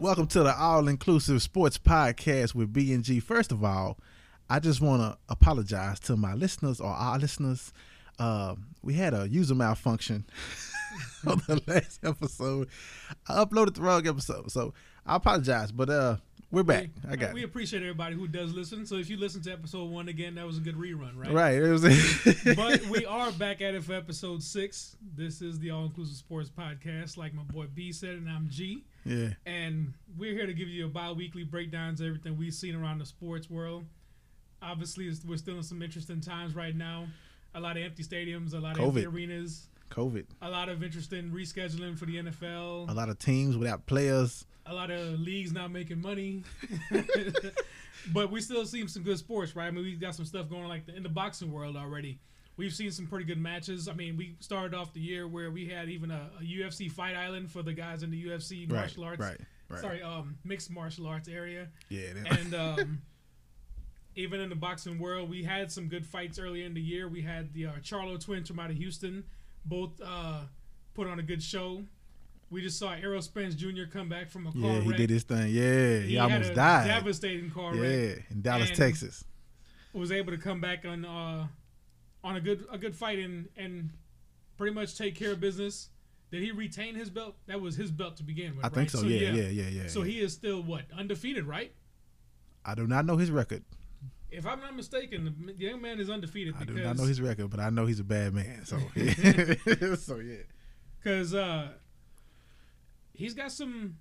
Welcome to the All Inclusive Sports Podcast with B and G. First of all, I just want to apologize to my listeners or our listeners. Uh, we had a user malfunction on the last episode. I uploaded the wrong episode, so I apologize. But uh, we're back. I got We it. appreciate everybody who does listen. So if you listen to episode one again, that was a good rerun, right? Right. It was but we are back at it for episode six. This is the All Inclusive Sports Podcast, like my boy B said, and I'm G. yeah. And we're here to give you a bi-weekly breakdowns of everything we've seen around the sports world. Obviously, we're still in some interesting times right now. A lot of empty stadiums, a lot of empty arenas, COVID. a lot of interesting rescheduling for the NFL. A lot of teams without players. a lot of leagues not making money. but we still see some good sports, right? I mean, we got some stuff going on like the, in the boxing world already. We've seen some pretty good matches. I mean, we started off the year where we had even a, a UFC fight island for the guys in the UFC Right. martial arts. Right. Right. Sorry, um, mixed martial arts area. Yeah. And um, even in the boxing world, we had some good fights earlier in the year. We had the uh, Charlo twins from out of Houston, both uh, put on a good show. We just saw Errol Spence Jr. come back from a car yeah. He did his thing. Yeah. He, had almost died. Devastating car wreck. Yeah. In Dallas, Texas. Was able to come back on uh, on a good a good fight and and pretty much take care of business. Did he retain his belt? That was his belt to begin with. I think right? so. yeah, yeah. Yeah. Yeah. So yeah. he is still what undefeated, right? I do not know his record. If I'm not mistaken, the young man is undefeated I do not know his record, but I know he's a bad man. So, so yeah. because uh, he's got some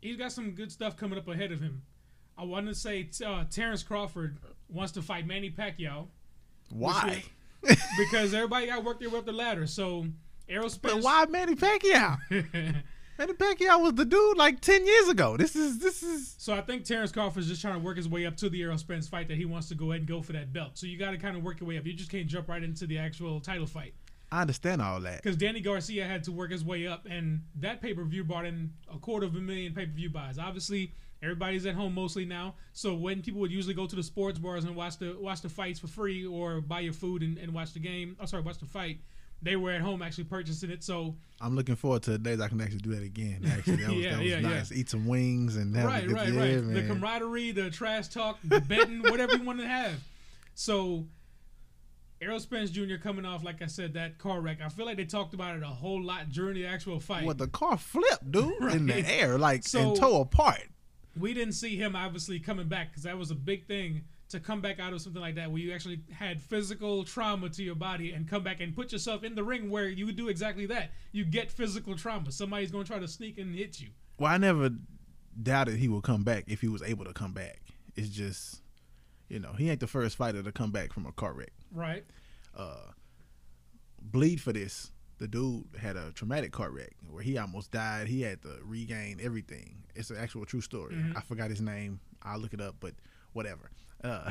he's got some good stuff coming up ahead of him. I want to say uh, Terrence Crawford wants to fight Manny Pacquiao Why? because everybody got to work their way up the ladder. So Errol Spence, But why Manny Pacquiao? Manny Pacquiao was the dude like ten years ago. This is this is so I think Terrence Crawford's just trying to work his way up to the Errol Spence fight that he wants to go ahead and go for that belt. So you got to kind of work your way up. You just can't jump right into the actual title fight. I understand all that. because Danny Garcia had to work his way up, and that pay per view brought in a quarter of a million pay per view buys. Obviously, everybody's at home mostly now, so when people would usually go to the sports bars and watch the watch the fights for free or buy your food and, and watch the game, oh sorry, watch the fight, they were at home actually purchasing it. So I'm looking forward to the days I can actually do that again. Actually, that was, Yeah, that was yeah, nice. Eat some wings and have right, good right, yeah, right, man. the camaraderie, the trash talk, the betting, whatever you want to have. So. Errol Spence Jr. coming off, like I said, that car wreck. I feel like they talked about it a whole lot during the actual fight. Well, the car flipped, dude, in the air, like So- and tore apart. We didn't see him obviously coming back because that was a big thing to come back out of something like that where you actually had physical trauma to your body and come back and put yourself in the ring where you would do exactly that. You get physical trauma. Somebody's going to try to sneak and hit you. Well, I never doubted he would come back if he was able to come back. It's just, you know, he ain't the first fighter to come back from a car wreck. Right? Uh, bleed for this. The dude had a traumatic car wreck where he almost died. He had to regain everything. It's an actual true story. I forgot his name. I'll look it up, but whatever. Uh,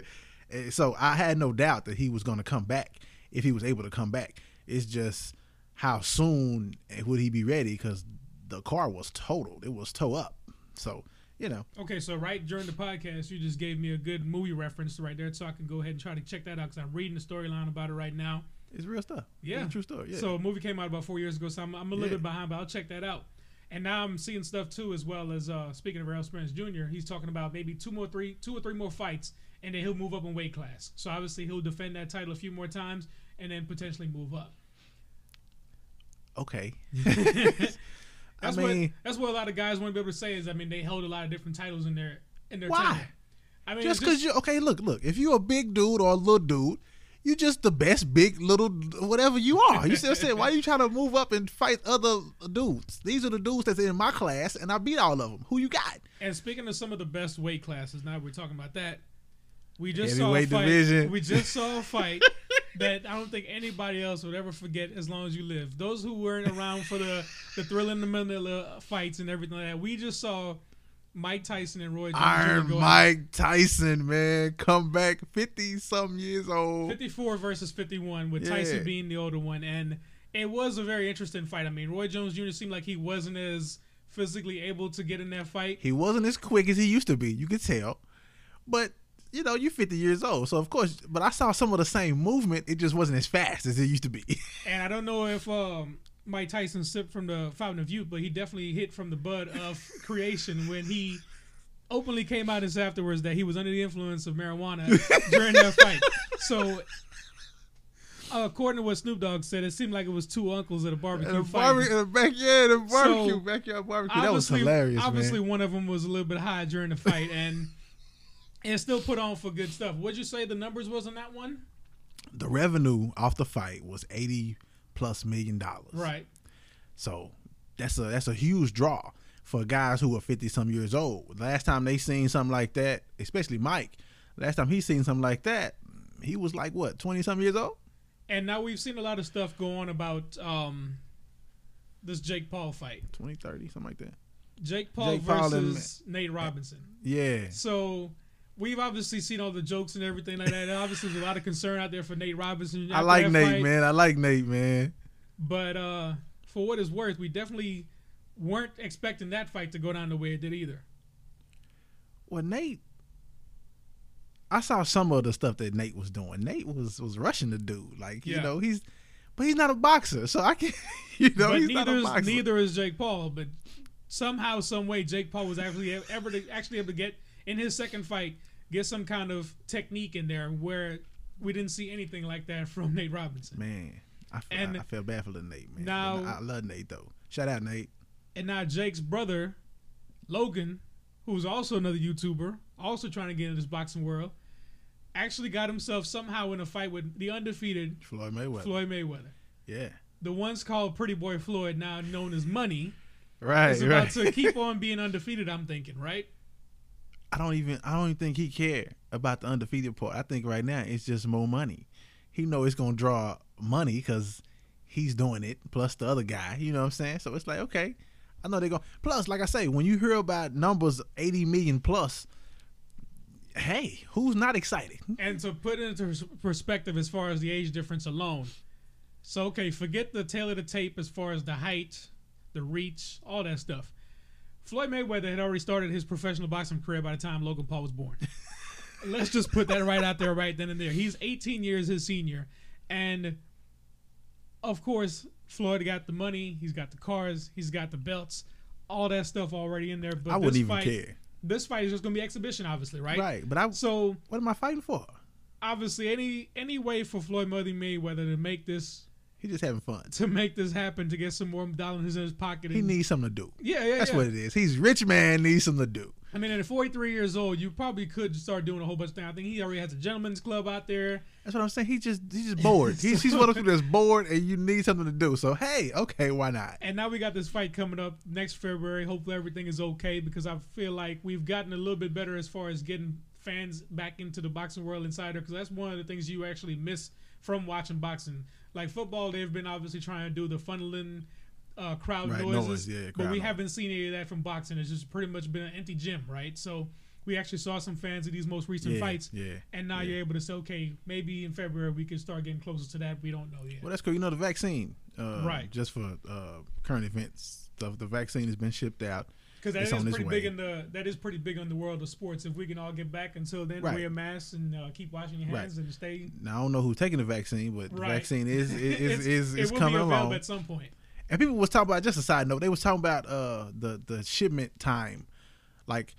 so I had no doubt that he was going to come back if he was able to come back. It's just how soon would he be ready because the car was totaled. It was toe up. So you know, Okay, so right during the podcast, you just gave me a good movie reference right there, so I can go ahead and try to check that out because I'm reading the storyline about it right now. It's real stuff. Yeah, it's a true story. Yeah. So a movie came out about four years ago, so I'm, I'm a little Yeah. bit behind, but I'll check that out. And now I'm seeing stuff too, as well as uh, speaking of Errol Spence Jr. He's talking about maybe two more, three, two or three more fights, and then he'll move up in weight class. So obviously he'll defend that title a few more times, and then potentially move up. okay. That's I mean, what that's what a lot of guys want to be able to say is, I mean, they held a lot of different titles in their in their Why? I mean, just because you okay look look if you're a big dude or a little dude you just the best big little whatever you are you still saying why are you trying to move up and fight other dudes these are the dudes that's in my class and i beat all of them who you got And speaking of some of the best weight classes, now we're talking about that. We just saw a fight. division. We just saw a fight that I don't think anybody else would ever forget as long as you live. Those who weren't around for the the thrill in the Manila fights and everything like that. We just saw Mike Tyson and Roy Jones Jr. iron mike tyson man come back 50 something years old 54 versus 51 with Yeah. Tyson being the older one and it was a very interesting fight. I mean, Roy Jones Jr. seemed like he wasn't as physically able to get in that fight. he wasn't as quick as he used to be you could tell but you know, you're 50 years old. So, of course, but I saw some of the same movement. It just wasn't as fast as it used to be. And I don't know if um, Mike Tyson sipped from the fountain of youth, but he definitely hit from the bud of creation when he openly came out and said afterwards that he was under the influence of marijuana during that fight. So, uh, according to what Snoop Dogg said, it seemed like it was two uncles at a barbecue In the, fight. barbe- the backyard, the barbecue, So, backyard barbecue. That was hilarious, obviously man. one of them was a little bit high during the fight, and and still put on for good stuff. What'd you say the numbers was on that one? The revenue off the fight was eighty plus million dollars. Right. So that's a that's a huge draw for guys who are fifty some years old. Last time they seen something like that, especially Mike. Last time he seen something like that, he was like what twenty some years old. And now we've seen a lot of stuff go on about um, this Jake Paul fight. 2030, something like that. Jake Paul Jake Paul and- versus Nate Robinson. Yeah. So we've obviously seen all the jokes and everything like that. obviously, there's a lot of concern out there for Nate Robinson. I like Nate, fight. man. I like Nate, man. But uh, for what it's worth, we definitely weren't expecting that fight to go down the way it did either. Well, Nate, I saw some of the stuff that Nate was doing. Nate was was rushing the dude, like you know he's, but he's not a boxer, so I can't, you know, but he's not a is, boxer. neither is Jake Paul. But somehow, some way, Jake Paul was actually ever to, actually able to get in his second fight, get some kind of technique in there where we didn't see anything like that from Nate Robinson. Man, I, feel, And I, I feel bad for the Nate, man. now- I love Nate though. Shout out Nate. And now Jake's brother, Logan, who's also another YouTuber, also trying to get into this boxing world, actually got himself somehow in a fight with the undefeated Floyd Mayweather. Floyd Mayweather. Yeah. The once called Pretty Boy Floyd, now known as Money, Right, is about right. to keep on being undefeated. I'm thinking, right? I don't even I don't even think he care about the undefeated part. I think right now it's just more money. He know it's gonna draw money because he's doing it plus the other guy. You know what I'm saying? So it's like okay, I know they're going. Plus, like I say, when you hear about numbers 80 million plus, hey, who's not excited? And to put it into perspective, as far as the age difference alone, so okay, forget the tail of the tape as far as the height, the reach, all that stuff. Floyd Mayweather had already started his professional boxing career by the time Logan Paul was born. Let's just put that right out there, right then and there. He's 18 years his senior, and of course, Floyd got the money, he's got the cars, he's got the belts, all that stuff already in there. But I wouldn't this even fight, care. This fight is just gonna be exhibition, obviously, right? Right, but I So what am I fighting for? obviously any any way for Floyd Mother Mayweather to make this He's just having fun. to make this happen to get some more dollars in his pocket. He needs something to do. yeah, yeah, That's yeah. what it is. He's rich man needs something to do. I mean, at 43 years old, you probably could start doing a whole bunch of things. I think he already has a gentleman's club out there. That's what I'm saying. He just he's just bored. he's he's one of those people that's bored and you need something to do. So hey, okay, why not? And now we got this fight coming up next February. Hopefully everything is okay because I feel like we've gotten a little bit better as far as getting fans back into the boxing world insider because that's one of the things you actually miss from watching boxing. Like football, they've been obviously trying to do the funneling uh, crowd Right, noises, noise, yeah, but we noise. haven't seen any of that from boxing. It's just pretty much been an empty gym, right? So we actually saw some fans of these most recent Yeah, fights, yeah, and now yeah. you're able to say, okay, maybe in February we can start getting closer to that. We don't know yet. Well, that's cool. You know the vaccine, uh, Right. Just for uh, current events stuff. The vaccine has been shipped out. Because that It's is pretty big in the that is pretty big in the world of sports. If we can all get back until then, Right. wear masks and uh, keep washing your Right. hands and stay. Now I don't know who's taking the vaccine, but the vaccine is is is, is, is coming be along. at some point. And people was talking about just a side note. They was talking about uh the the shipment time, like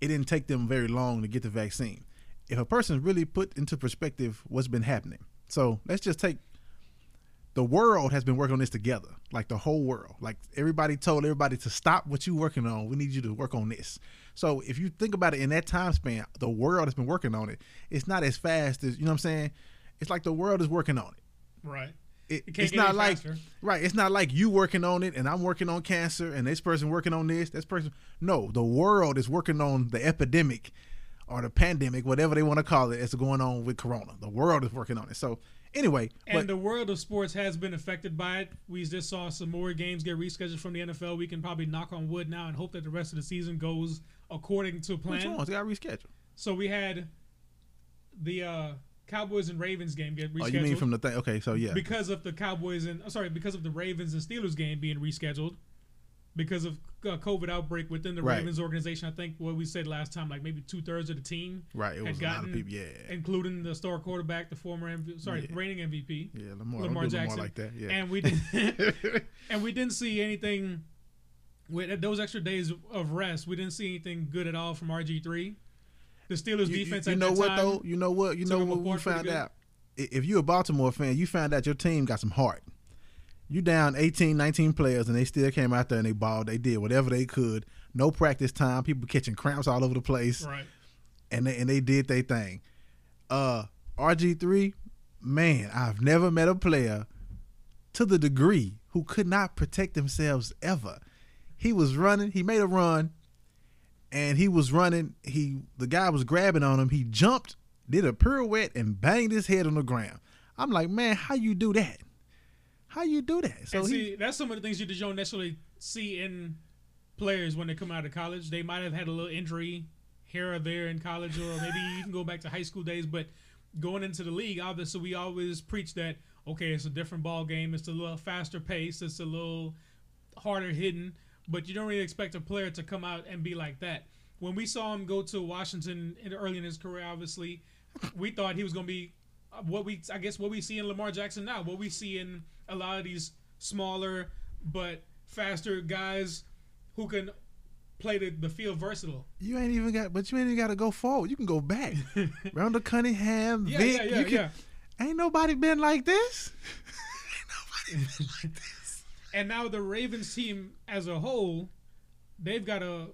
it didn't take them very long to get the vaccine. If a person really put into perspective what's been happening, so let's just take the world has been working on this together, like the whole world. Like everybody told everybody to stop what you're working on. We need you to work on this. So if you think about it in that time span, the world has been working on it. It's not as fast as you know what I'm saying. It's like the world is working on it Right. it, It it's not like faster. right it's not like you working on it and i'm working on cancer and this person working on this this person no the world is working on the epidemic or the pandemic whatever they want to call it it's going on with corona the world is working on it so anyway And but the world of sports has been affected by it. We just saw some more games get rescheduled from the NFL. We can probably knock on wood now and hope that the rest of the season goes according to plan. which ones got rescheduled So we had the uh, Cowboys and Ravens game get rescheduled. oh you mean from the thing okay so yeah because of the Cowboys and oh, sorry, because of the Ravens and Steelers game being rescheduled. Because of uh, COVID outbreak within the Right. Ravens organization. I think what we said last time, like maybe two thirds of the team, Right. It had was a lot gotten- of people. Yeah. including the star quarterback, the former MVP, sorry, Yeah. reigning MVP, yeah. Lamar, Lamar Jackson. Lamar like that. Yeah. and we didn't and we didn't see anything with those extra days of rest. We didn't see anything good at all from RG three. The Steelers you, you- defense you at know what time, though? You know what? You know what we found out? If you're a Baltimore fan, you found out your team got some heart. You down 18, 19 players, and they still came out there and they balled. They did whatever they could. No practice time. People catching cramps all over the place, right? and they and they did their thing. Uh, RG three, man, I've never met a player to the degree who could not protect themselves ever. He was running. He made a run, and he was running. He the guy was grabbing on him. He jumped, did a pirouette, and banged his head on the ground. I'm like, man, how you do that? How you do that? So and he, that's some of the things you just don't necessarily see in players when they come out of college. They might have had a little injury here or there in college, or maybe you can go back to high school days. But going into the league, obviously, we always preach that okay, it's a different ball game. It's a little faster pace. It's a little harder hidden. But you don't really expect a player to come out and be like that. When we saw him go to Washington in, early in his career, obviously, we thought he was going to be uh, what we I guess what we see in Lamar Jackson now, what we see in a lot of these smaller but faster guys who can play the, the field versatile. you ain't even got, but you ain't even got to go forward. You can go back. Randall Cunningham, Yeah, Vic, yeah, yeah, you can, yeah. Ain't nobody been like this. And now the Ravens team as a whole, they've got a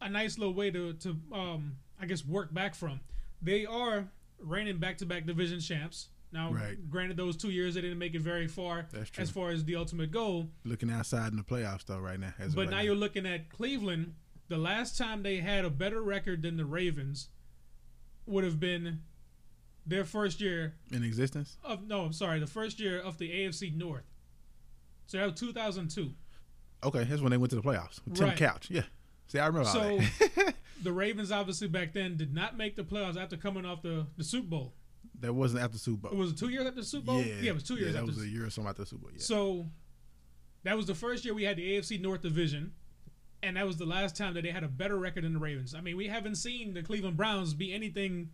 a nice little way to to um I guess work back from. They are reigning back to back division champs. Now, Right. granted, those two years they didn't make it very far as far as the ultimate goal. Looking outside in the playoffs though, right now. But right now you're looking at Cleveland. The last time they had a better record than the Ravens would have been their first year in existence. of no, I'm sorry, the first year of the AFC North. So that was 2002. Okay, that's when they went to the playoffs. Tim Right. Couch, yeah. See, I remember So all that. the Ravens obviously back then did not make the playoffs after coming off the, the Super Bowl. That wasn't after Super Bowl. It was it two years after the Super Bowl. Yeah, yeah it was two years Yeah, that after. was a year or something after Super Bowl. Yeah. So that was the first year we had the AFC North division, and that was the last time that they had a better record than the Ravens. I mean, we haven't seen the Cleveland Browns be anything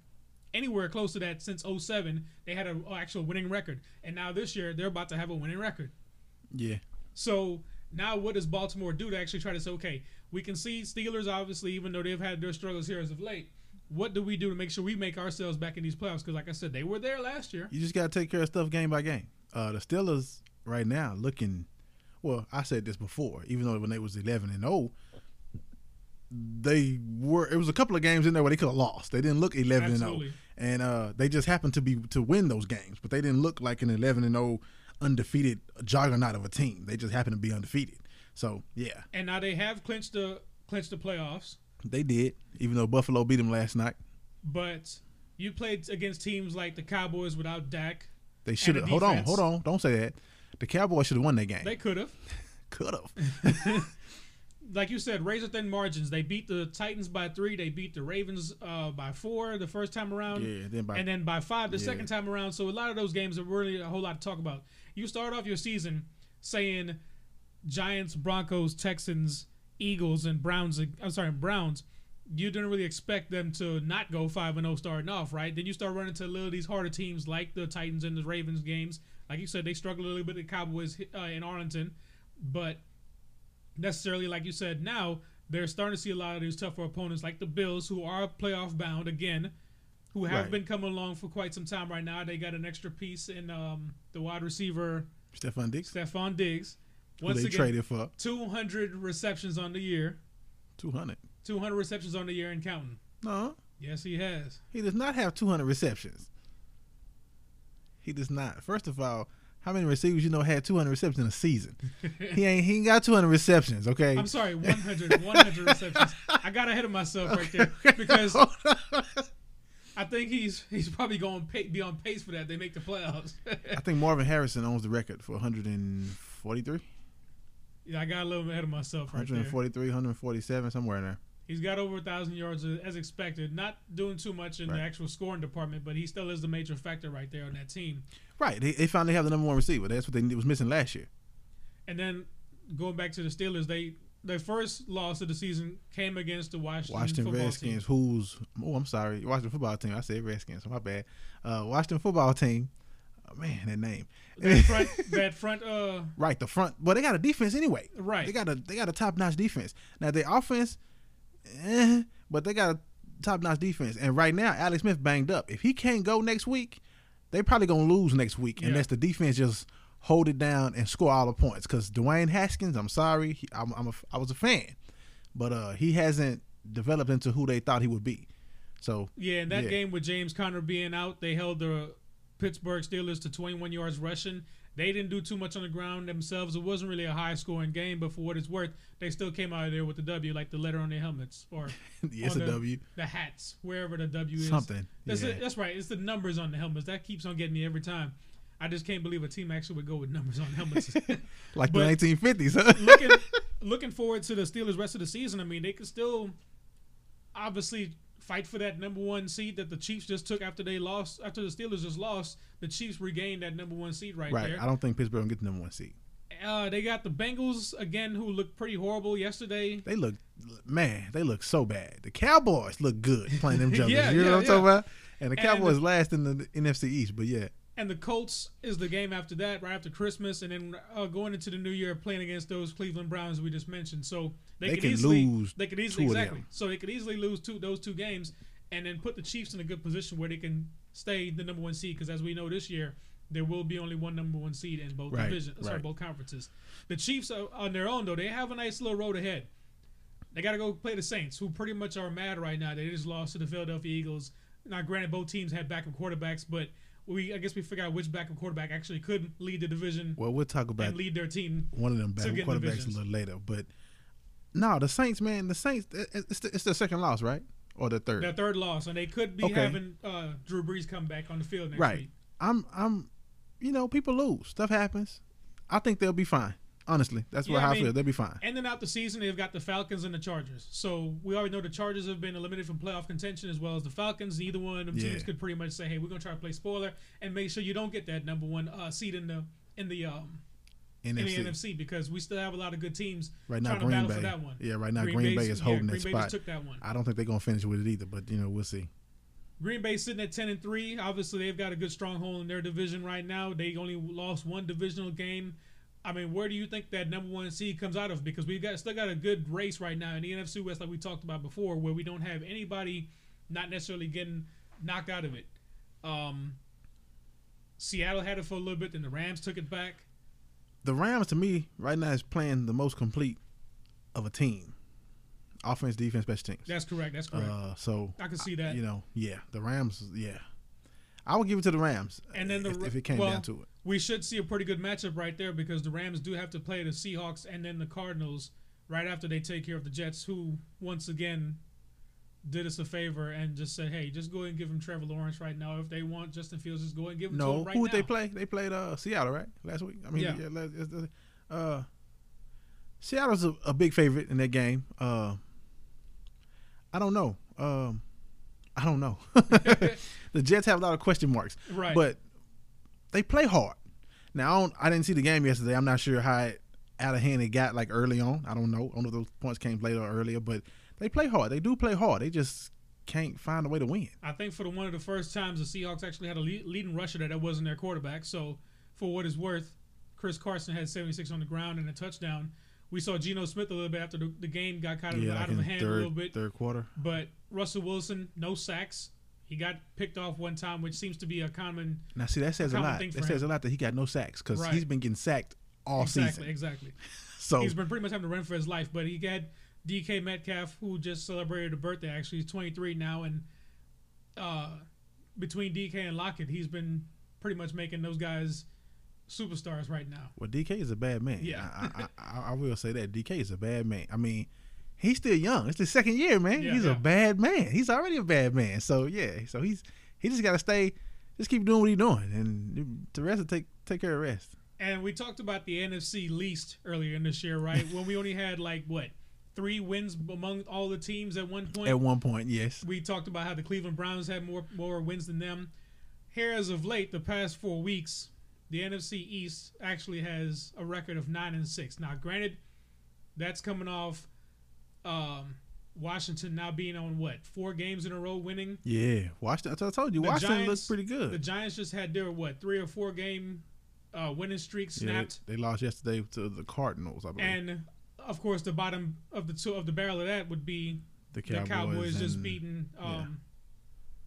anywhere close to that since 07. They had an actual winning record, and now this year they're about to have a winning record. yeah, So now, what does Baltimore do to actually try to say, okay, we can see Steelers obviously, even though they've had their struggles here as of late. What do we do to make sure we make ourselves back in these playoffs? Because, like I said, they were there last year. you just got to take care of stuff game by game. Uh, the Steelers right now looking. Well, I said this before. Even though when they was eleven and zero, they were. It was a couple of games in there where they could have lost. They didn't look eleven and zero, and uh, they just happened to be to win those games. But they didn't look like an eleven and zero undefeated juggernaut of a team. They just happened to be undefeated. So yeah, And now they have clinched the clinched the playoffs. They did. Even though Buffalo beat them last night, But you played against teams like the Cowboys without Dak. they should have. the Hold on, hold on. Don't say that. The Cowboys should have won that game. They could have. could have. Like you said, razor thin margins. They beat the Titans by three. They beat the Ravens uh, by four the first time around. Yeah, then by and then by five the Yeah. second time around. So a lot of those games are really a whole lot to talk about. You start off your season saying Giants, Broncos, Texans, Eagles, and Browns. I'm sorry, Browns. You didn't really expect them to not go five and zero starting off, right? Then you start running to a little of these harder teams like the Titans and the Ravens games. Like you said, they struggled a little bit. The Cowboys uh, in Arlington, but necessarily, like you said, now they're starting to see a lot of these tougher opponents like the Bills, who are playoff bound again, who have Right. been coming along for quite some time right now. They got an extra piece in um, the wide receiver Stefon Diggs, Stefon Diggs. Once they again, traded for 200 receptions on the year. two hundred. 200 receptions on the year and counting. No, Yes, he has. he does not have two hundred receptions. He does not. First of all, how many receivers you know had two hundred receptions in a season? he ain't. He ain't got two hundred receptions. Okay. I'm sorry, 100, 100 receptions. I got ahead of myself right there because I think he's he's probably going to be on pace for that. They make the playoffs. I think Marvin Harrison owns the record for 143, yeah, I got a little ahead of myself right 143, 147, somewhere in there. He's got over a thousand yards as expected. Not doing too much in the actual scoring department, but he still is the major factor right there on that team. Right. They, they finally have the number one receiver. That's what they was missing last year. And then going back to the Steelers, they their first loss of the season came against the Washington, Washington football Redskins, team. who's oh I'm sorry, Washington football team. I said Redskins, my bad. Uh, Washington football team. Oh, man, that name. That front, that front, uh, right, the front. Well, they got a defense anyway. right. They got a they got a top notch defense. Now their offense, eh, but they got a top notch defense. And right now, Alex Smith banged up. If he can't go next week, they probably gonna lose next week Yeah. unless the defense just hold it down and score all the points. Because Dwayne Haskins, I'm sorry, he, I'm, I'm a, I was a fan, but uh, he hasn't developed into who they thought he would be. So Yeah, in that Yeah. game with James Conner being out, they held the Pittsburgh Steelers to 21 yards rushing. They didn't do too much on the ground themselves. It wasn't really a high scoring game, but for what it's worth, they still came out of there with the W, like the letter on their helmets or it's a the, W. the hats, wherever the W is. Something. That's, yeah. it, that's right. It's the numbers on the helmets. That keeps on getting me every time. I just can't believe a team actually would go with numbers on helmets. like the 1950s. Huh? looking looking forward to the Steelers rest of the season. I mean, they could still obviously fight for that number one seed that the Chiefs just took after they lost. After the Steelers just lost, the Chiefs regained that number one seed right, right. there. I don't think Pittsburgh will get the number one seed. Uh, they got the Bengals again, who looked pretty horrible yesterday. They look, man, they look so bad. The Cowboys look good playing them jokers. Yeah, you know yeah, what I'm talking about? And the And Cowboys the- last in the NFC East, but yeah, And the Colts is the game after that, right after Christmas, and then uh, going into the new year playing against those Cleveland Browns we just mentioned. So they, They could can easily lose they could easily exactly. So they could easily lose two those two games, and then put the Chiefs in a good position where they can stay the number one seed. Because as we know this year, there will be only one number one seed in both Right, divisions, sorry, both conferences. The Chiefs are on their own though; they have a nice little road ahead. They got to go play the Saints, who pretty much are mad right now. They just lost to the Philadelphia Eagles. Now, granted, both teams had backup quarterbacks, but we I guess we figured out which backup quarterback actually could lead the division well, we'll talk about and lead their team. one of them bad quarterbacks divisions. a little later. But no, the Saints, man, the Saints. It's the, it's the second loss, right, or the third? The third loss, and they could be Okay. having uh, Drew Brees come back on the field next right. week. I'm, I'm, you know, people lose, stuff happens. I think they'll be fine. Honestly, that's Yeah, what I mean- feel. They'll be fine. Ending out the season, they've got the Falcons and the Chargers. So we already know the Chargers have been eliminated from playoff contention as well as the Falcons. Either one of them Yeah. teams could pretty much say, "Hey, we're gonna try to play spoiler and make sure you don't get that number one uh, seed in the in the um, in the NFC because we still have a lot of good teams right now, trying to Green battle Bay. for that one. Yeah, right now, Green, Bay Bay's- is yeah, holding Green that Bay spot. took that one. I don't think they're gonna finish with it either, but you know, we'll see. Green Bay sitting at ten and three. Obviously, they've got a good stronghold in their division right now. They only lost one divisional game. I mean, where do you think that number one seed comes out of? Because we've got still got a good race right now in the NFC West, like we talked about before, where we don't have anybody not necessarily getting knocked out of it. Um, Seattle had it for a little bit, then the Rams took it back. The Rams, to me, right now is playing the most complete of a team. Offense, defense, special teams. That's correct. That's correct. Uh, so I can see that. you know, yeah, the Rams, yeah, I would give it to the Rams. And then the if, if it came well, down to it, we should see a pretty good matchup right there because the Rams do have to play the Seahawks and then the Cardinals right after they take care of the Jets, who once again did us a favor and just said, "Hey, just go ahead and give them Trevor Lawrence right now. If they want Justin Fields, just go ahead and give him to no, him right who would now." they play? They played uh, Seattle, right, last week. I mean, Yeah. yeah, last- uh, Seattle's a, a big favorite in that game. Uh, I don't know. Um, I don't know. the Jets have a lot of question marks. Right. But they play hard. Now I, don't, I didn't see the game yesterday. I'm not sure how it, out of hand it got like early on. I don't know. I don't know if those points came later or earlier, but they play hard. They do play hard. They just can't find a way to win. I think for the one of the first times the Seahawks actually had a lead, leading rusher that, that wasn't their quarterback. So for what it's worth, Chris Carson had 76 on the ground and a touchdown. We saw Geno Smith a little bit after the, the game got kind of yeah, out like of hand third, a little bit. third quarter. But Russell Wilson, no sacks. He got picked off one time, which seems to be a common. Now see that says a common lot. That says a lot that he got no sacks because Right. he's been getting sacked all exactly, season. exactly. Exactly. So He's been pretty much having to run for his life. But he had DK Metcalf, who just celebrated a birthday. Actually, he's 23 now, and uh, between DK and Lockett, he's been pretty much making those guys superstars right now. well, DK is a bad man. Yeah. I, I, I, I will say that DK is a bad man. I mean, he's still young. It's the second year, man. Yeah, he's yeah. a bad man. He's already a bad man. So yeah, so he's he just got to stay, just keep doing what he's doing, and the rest will take take care of the rest. And we talked about the NFC least earlier in this year, right? when we only had like what three wins among all the teams at one point. At one point, yes. we talked about how the Cleveland Browns had more more wins than them. Here, as of late, the past four weeks, the NFC East actually has a record of nine and six. Now, granted, That's coming off um, Washington now being on what four games in a row winning. Yeah, Washington. I told you, The Washington Giants- looks pretty good. The Giants just had their what three or four game uh, winning streak yeah, snapped, they, they lost yesterday to the Cardinals, I believe. and of course the bottom of the two of the barrel of that would be the the Cowboys, Cowboys just beating. Um, yeah.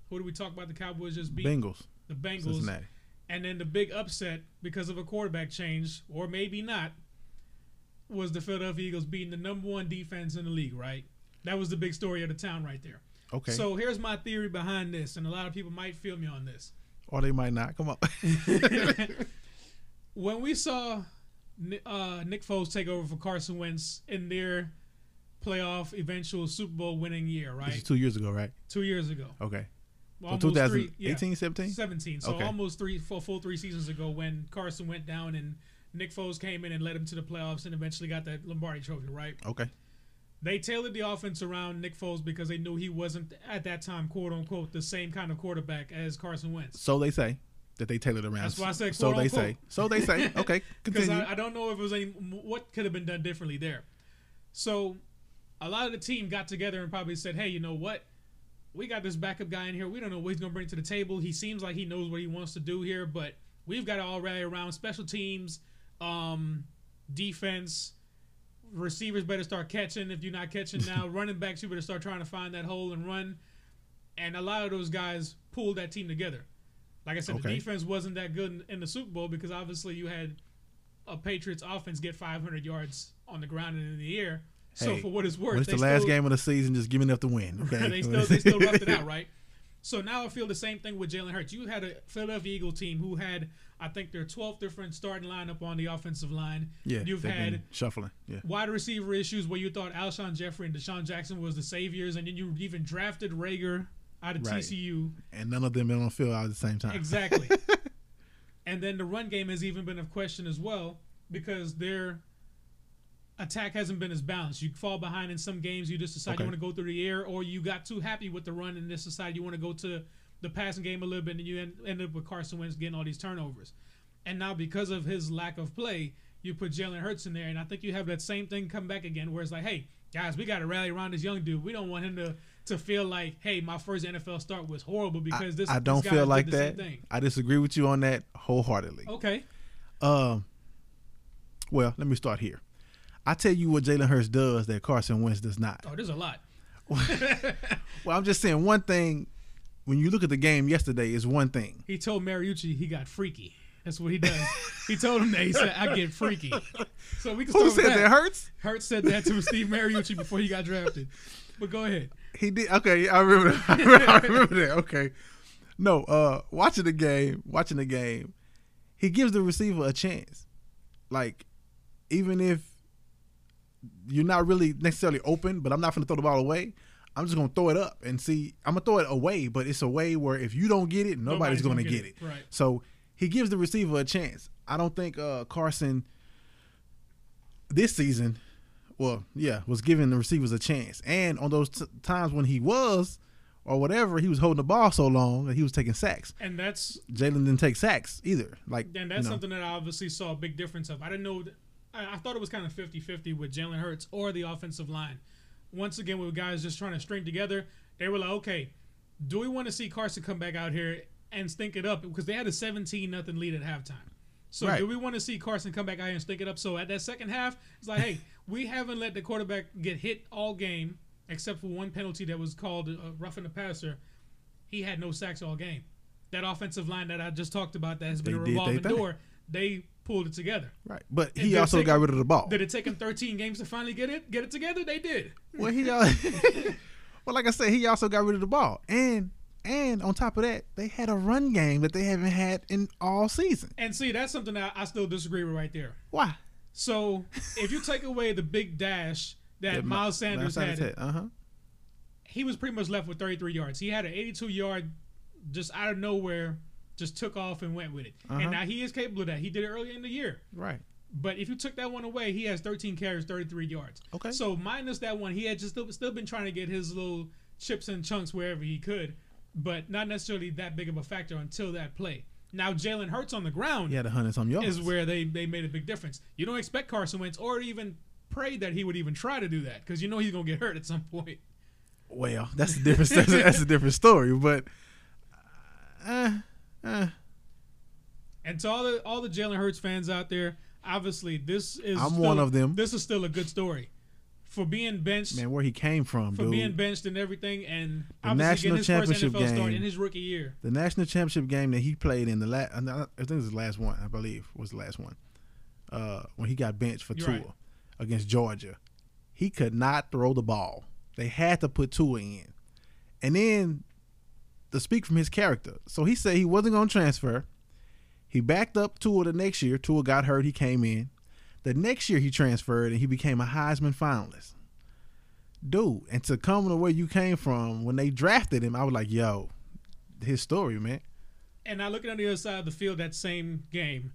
Who do we talk about? The Cowboys just beating Bengals, the Bengals, Cincinnati. and then the big upset because of a quarterback change, or maybe not, was the Philadelphia Eagles beating the number one defense in the league. Right, that was the big story of the town right there. Okay. So here's my theory behind this, and a lot of people might feel me on this. or they might not. Come on. when we saw uh, Nick Foles take over for Carson Wentz in their playoff eventual Super Bowl winning year, right? two years ago, right? Two years ago. Okay. So Almost 2018, three, yeah, 17? 17. So Okay. almost three, full, full three seasons ago when Carson went down and Nick Foles came in and led him to the playoffs and eventually got that Lombardi trophy, right? Okay. They tailored the offense around Nick Foles because they knew he wasn't at that time, quote unquote, the same kind of quarterback as Carson Wentz. So they say that they tailored around. That's why I said So they unquote. say. So they say. Okay. because Continue. I, I don't know if it was any what could have been done differently there. So a lot of the team got together and probably said, "Hey, you know what? We got this backup guy in here. We don't know what he's gonna bring to the table. He seems like he knows what he wants to do here, but we've got to all rally around special teams, um, defense." Receivers better start catching. If you're not catching now, running backs you better start trying to find that hole and run. And a lot of those guys pulled that team together. Like I said, the defense wasn't that good in, in the Super Bowl because obviously you had a Patriots offense get 500 yards on the ground and in the air. So Hey, for what it's worth, it's the last still, game of the season, just giving up the win. Okay. they still they still roughed it out, right? So now I feel the same thing with Jalen Hurts. You had a Philadelphia Eagle team who had, I think, their 12 different starting lineup on the offensive line. Yeah. You've had shuffling. Yeah. wide receiver issues where you thought Alshon Jeffery and DeSean Jackson was the saviors, and then you even drafted Reagor out of Right. TCU. And none of them been on the field at the same time. Exactly. and then the run game has even been of question as well because their attack hasn't been as balanced. You fall behind in some games, you just decide Okay. you want to go through the air, or you got too happy with the run and just decide you want to go to the passing game a little bit, and you end, end up with Carson Wentz getting all these turnovers. And now because of his lack of play, you put Jalen Hurts in there, and I think you have that same thing come back again, where it's like, hey, guys, we got to rally around this young dude. We don't want him to to feel like, hey, my first NFL start was horrible because this. I don't guy feel like that. I disagree with you on that wholeheartedly. Okay. Um. Well, let me start here. I tell you what Jalen Hurts does that Carson Wentz does not. Oh, there's a lot. Well, I'm just saying one thing. When you look at the game yesterday, is one thing. He told Mariucci he got freaky. That's what he does. he told him that. He said, I get freaky. So we can Who said that? that. Hurts? Hurts said that to Steve Mariucci before he got drafted. But go ahead. He did. Okay, I remember. That. I remember, that. Okay. No, uh, watching the game, watching the game, he gives the receiver a chance. Like, even if you're not really necessarily open, but I'm not going to throw the ball away. I'm just going to throw it up and see. I'm going to throw it away, but it's a way where if you don't get it, nobody's, going to gonna get it. Right. So he gives the receiver a chance. I don't think uh, Carson this season, well, yeah, was giving the receivers a chance. And on those t- times when he was, or whatever, he was holding the ball so long that he was taking sacks. And that's Jalen didn't take sacks either. Like, and that's you know, something that I obviously saw a big difference of. I didn't know. I, I thought it was kind of 50-50 with Jalen Hurts or the offensive line. Once again, with guys just trying to string together, they were like, okay, do we want to see Carson come back out here and stink it up? Because they had a 17 nothing lead at halftime. So Right. do we want to see Carson come back out here and stink it up? So at that second half, it's like, hey, we haven't let the quarterback get hit all game, except for one penalty that was called uh, roughing the passer. He had no sacks all game. That offensive line that I just talked about that has been They a did they revolving door, they pulled it together. right. But And he also got rid of the ball. Did it take him 13 games to finally get it get it together? They did. Well, he, well, like I said, he also got rid of the ball. And, and on top of that, they had a run game that they haven't had in all season. And see, that's something that I still disagree with right there. Why? So if you take away the big dash that Miles Sanders had, Uh huh. he was pretty much left with 33 yards. He had an 82 yard just out of nowhere, just took off and went with it. Uh-huh. And now he is capable of that. He did it earlier in the year. Right. But if you took that one away, he has 13 carries, 33 yards. Okay. So minus that one, he had just still, still been trying to get his little chips and chunks wherever he could, but not necessarily that big of a factor until that play. Now Jalen Hurts on the ground He had a hundred some yards. is where they, they made a big difference. You don't expect Carson Wentz or even prayed that he would even try to do that because you know he's gonna get hurt at some point. Well, that's a different that's, a, that's a different story, but uh, uh, And to all the all the Jalen Hurts fans out there, obviously this is I'm one of them. This is still a good story for being benched, man, where he came from, for dude. being benched and everything, and The obviously national getting his first championship NFL start game. in his rookie year. the national championship game that he played in the last, I think it was the last one, I believe was the last one, uh, when he got benched for You're Tua right. against Georgia. He could not throw the ball. They had to put Tua in, and then to speak from his character, so he said he wasn't going to transfer. He backed up Tua the next year. Tua got hurt. He came in. The next year he transferred and he became a Heisman finalist. Dude, and to come to where you came from when they drafted him, I was like, yo, his story, man. And now looking on the other side of the field, that same game,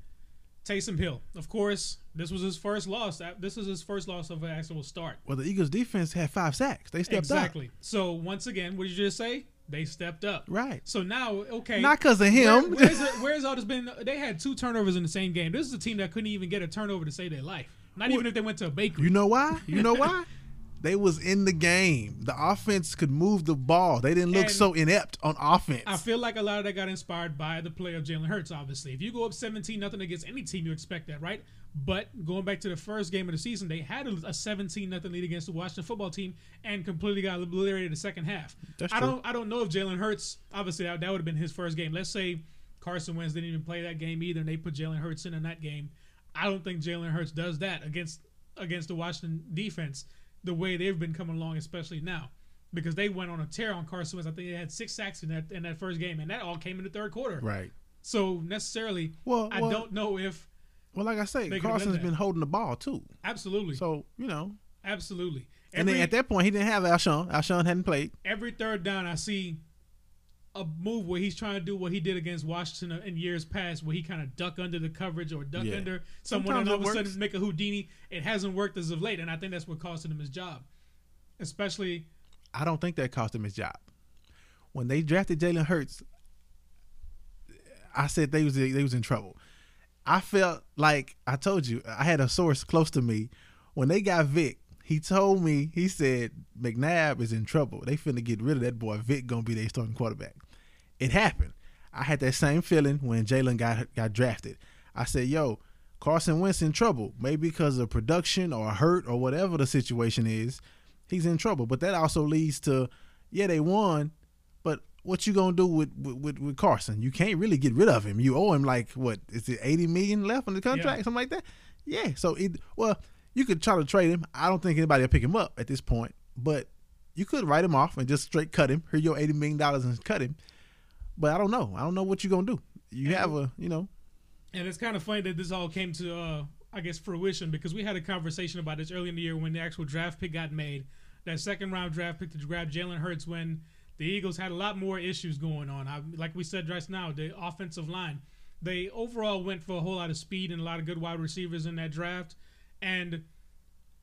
Taysom Hill. Of course, this was his first loss. This is his first loss of an actual start. Well, the Eagles defense had five sacks. They stepped up. exactly. So once again, what did you just say? They stepped up. Right. So now, okay, Not because of Where, him. where's, it, where's all this been? They had two turnovers in the same game. This is a team that couldn't even get a turnover to save their life. Not even if they went to a bakery. you know why? You know why? they was in the game. The offense could move the ball. They didn't look And so inept on offense. I feel like a lot of that got inspired by the play of Jalen Hurts. Obviously, if you go up seventeen nothing against any team, you expect that, right? But going back to the first game of the season, they had a, a seventeen nothing lead against the Washington football team and completely got obliterated in the second half. That's I true. don't I don't know if Jalen Hurts. Obviously, that, that would have been his first game. Let's say Carson Wentz didn't even play that game either, and they put Jalen Hurts in in that game. I don't think Jalen Hurts does that against against the Washington defense the way they've been coming along, especially now. Because they went on a tear on Carson Wentz. I think they had six sacks in that in that first game, and that all came in the third quarter. right. So necessarily, Well, I well- don't know if Well, like I say, Carson's been holding the ball too. absolutely, So you know, absolutely. and then at that point, he didn't have Alshon. Alshon hadn't played. every third down, I see a move where he's trying to do what he did against Washington in years past, where he kind of duck under the coverage or duck Yeah. under someone, Sometimes and all of a sudden make a Houdini. It hasn't worked as of late, and I think that's what costed him his job, especially. I don't think that cost him his job. When they drafted Jalen Hurts, I said they was they was in trouble. I felt like I told you I had a source close to me when they got Vic. He told me he said McNabb is in trouble. They finna get rid of that boy. Vic gonna be their starting quarterback. It happened. I had that same feeling when Jalen got got drafted. I said, "Yo, Carson Wentz in trouble. Maybe because of production or hurt or whatever the situation is, he's in trouble." But that also leads to, yeah, they won, what you gonna do with with, with, Carson? You can't really get rid of him. You owe him like what is it, eighty million left on the contract, Yeah. something like that. Yeah. So it well, you could try to trade him. I don't think anybody will pick him up at this point, but you could write him off and just straight cut him. Here your eighty million dollars and cut him. But I don't know. I don't know what you're gonna do. You have a you know And it's kind of funny that this all came to, uh, I guess, fruition because we had a conversation about this early in the year when the actual draft pick got made. That second round draft pick to grab Jalen Hurts when the Eagles had a lot more issues going on. I, like we said just now, the offensive line. They overall went for a whole lot of speed and a lot of good wide receivers in that draft. And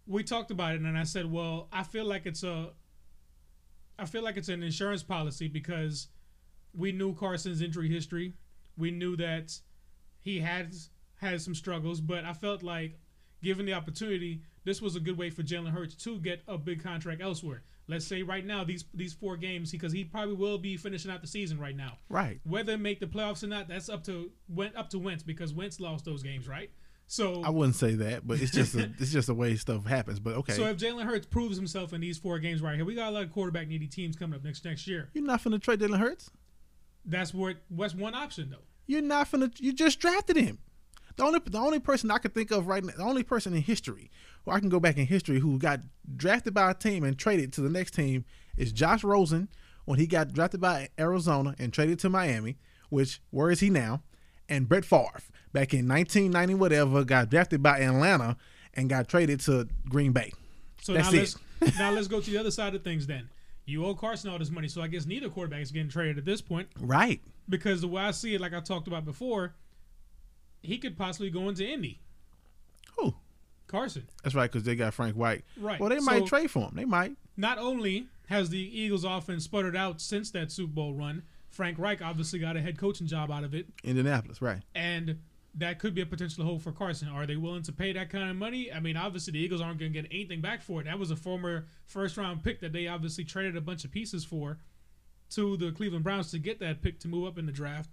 we talked about it, and I said, well, I feel like it's a, I feel like it's an insurance policy because we knew Carson's injury history. We knew that he had had some struggles, but I felt like given the opportunity, this was a good way for Jalen Hurts to get a big contract elsewhere. Let's say right now these these four games because he probably will be finishing out the season right now. right. Whether make the playoffs or not, that's up to went up to Wentz because Wentz lost those games, right? So I wouldn't say that, but it's just a, it's just the way stuff happens. But okay, so if Jalen Hurts proves himself in these four games right here, we got a lot of quarterback needy teams coming up next next year. you're not finna trade Jalen Hurts. That's what what's one option though. You're not finna. You just drafted him. The only the only person I can think of right now, the only person in history who I can go back in history who got drafted by a team and traded to the next team is Josh Rosen when he got drafted by Arizona and traded to Miami. Which where is he now? And Brett Favre back in 1990 whatever got drafted by Atlanta and got traded to Green Bay. So That's now it. let's now let's go to the other side of things then. You owe Carson all this money, so I guess neither quarterback is getting traded at this point Right. because the way I see it, like I talked about before, he could possibly go into Indy. Who? Carson. That's right, because they got Frank Reich. Right. Well, they might trade for him. They might. Not only has the Eagles offense sputtered out since that Super Bowl run, Frank Reich obviously got a head coaching job out of it, Indianapolis, right? and that could be a potential hole for Carson. Are they willing to pay that kind of money? I mean, obviously the Eagles aren't going to get anything back for it. That was a former first round pick that they obviously traded a bunch of pieces for to the Cleveland Browns to get that pick to move up in the draft.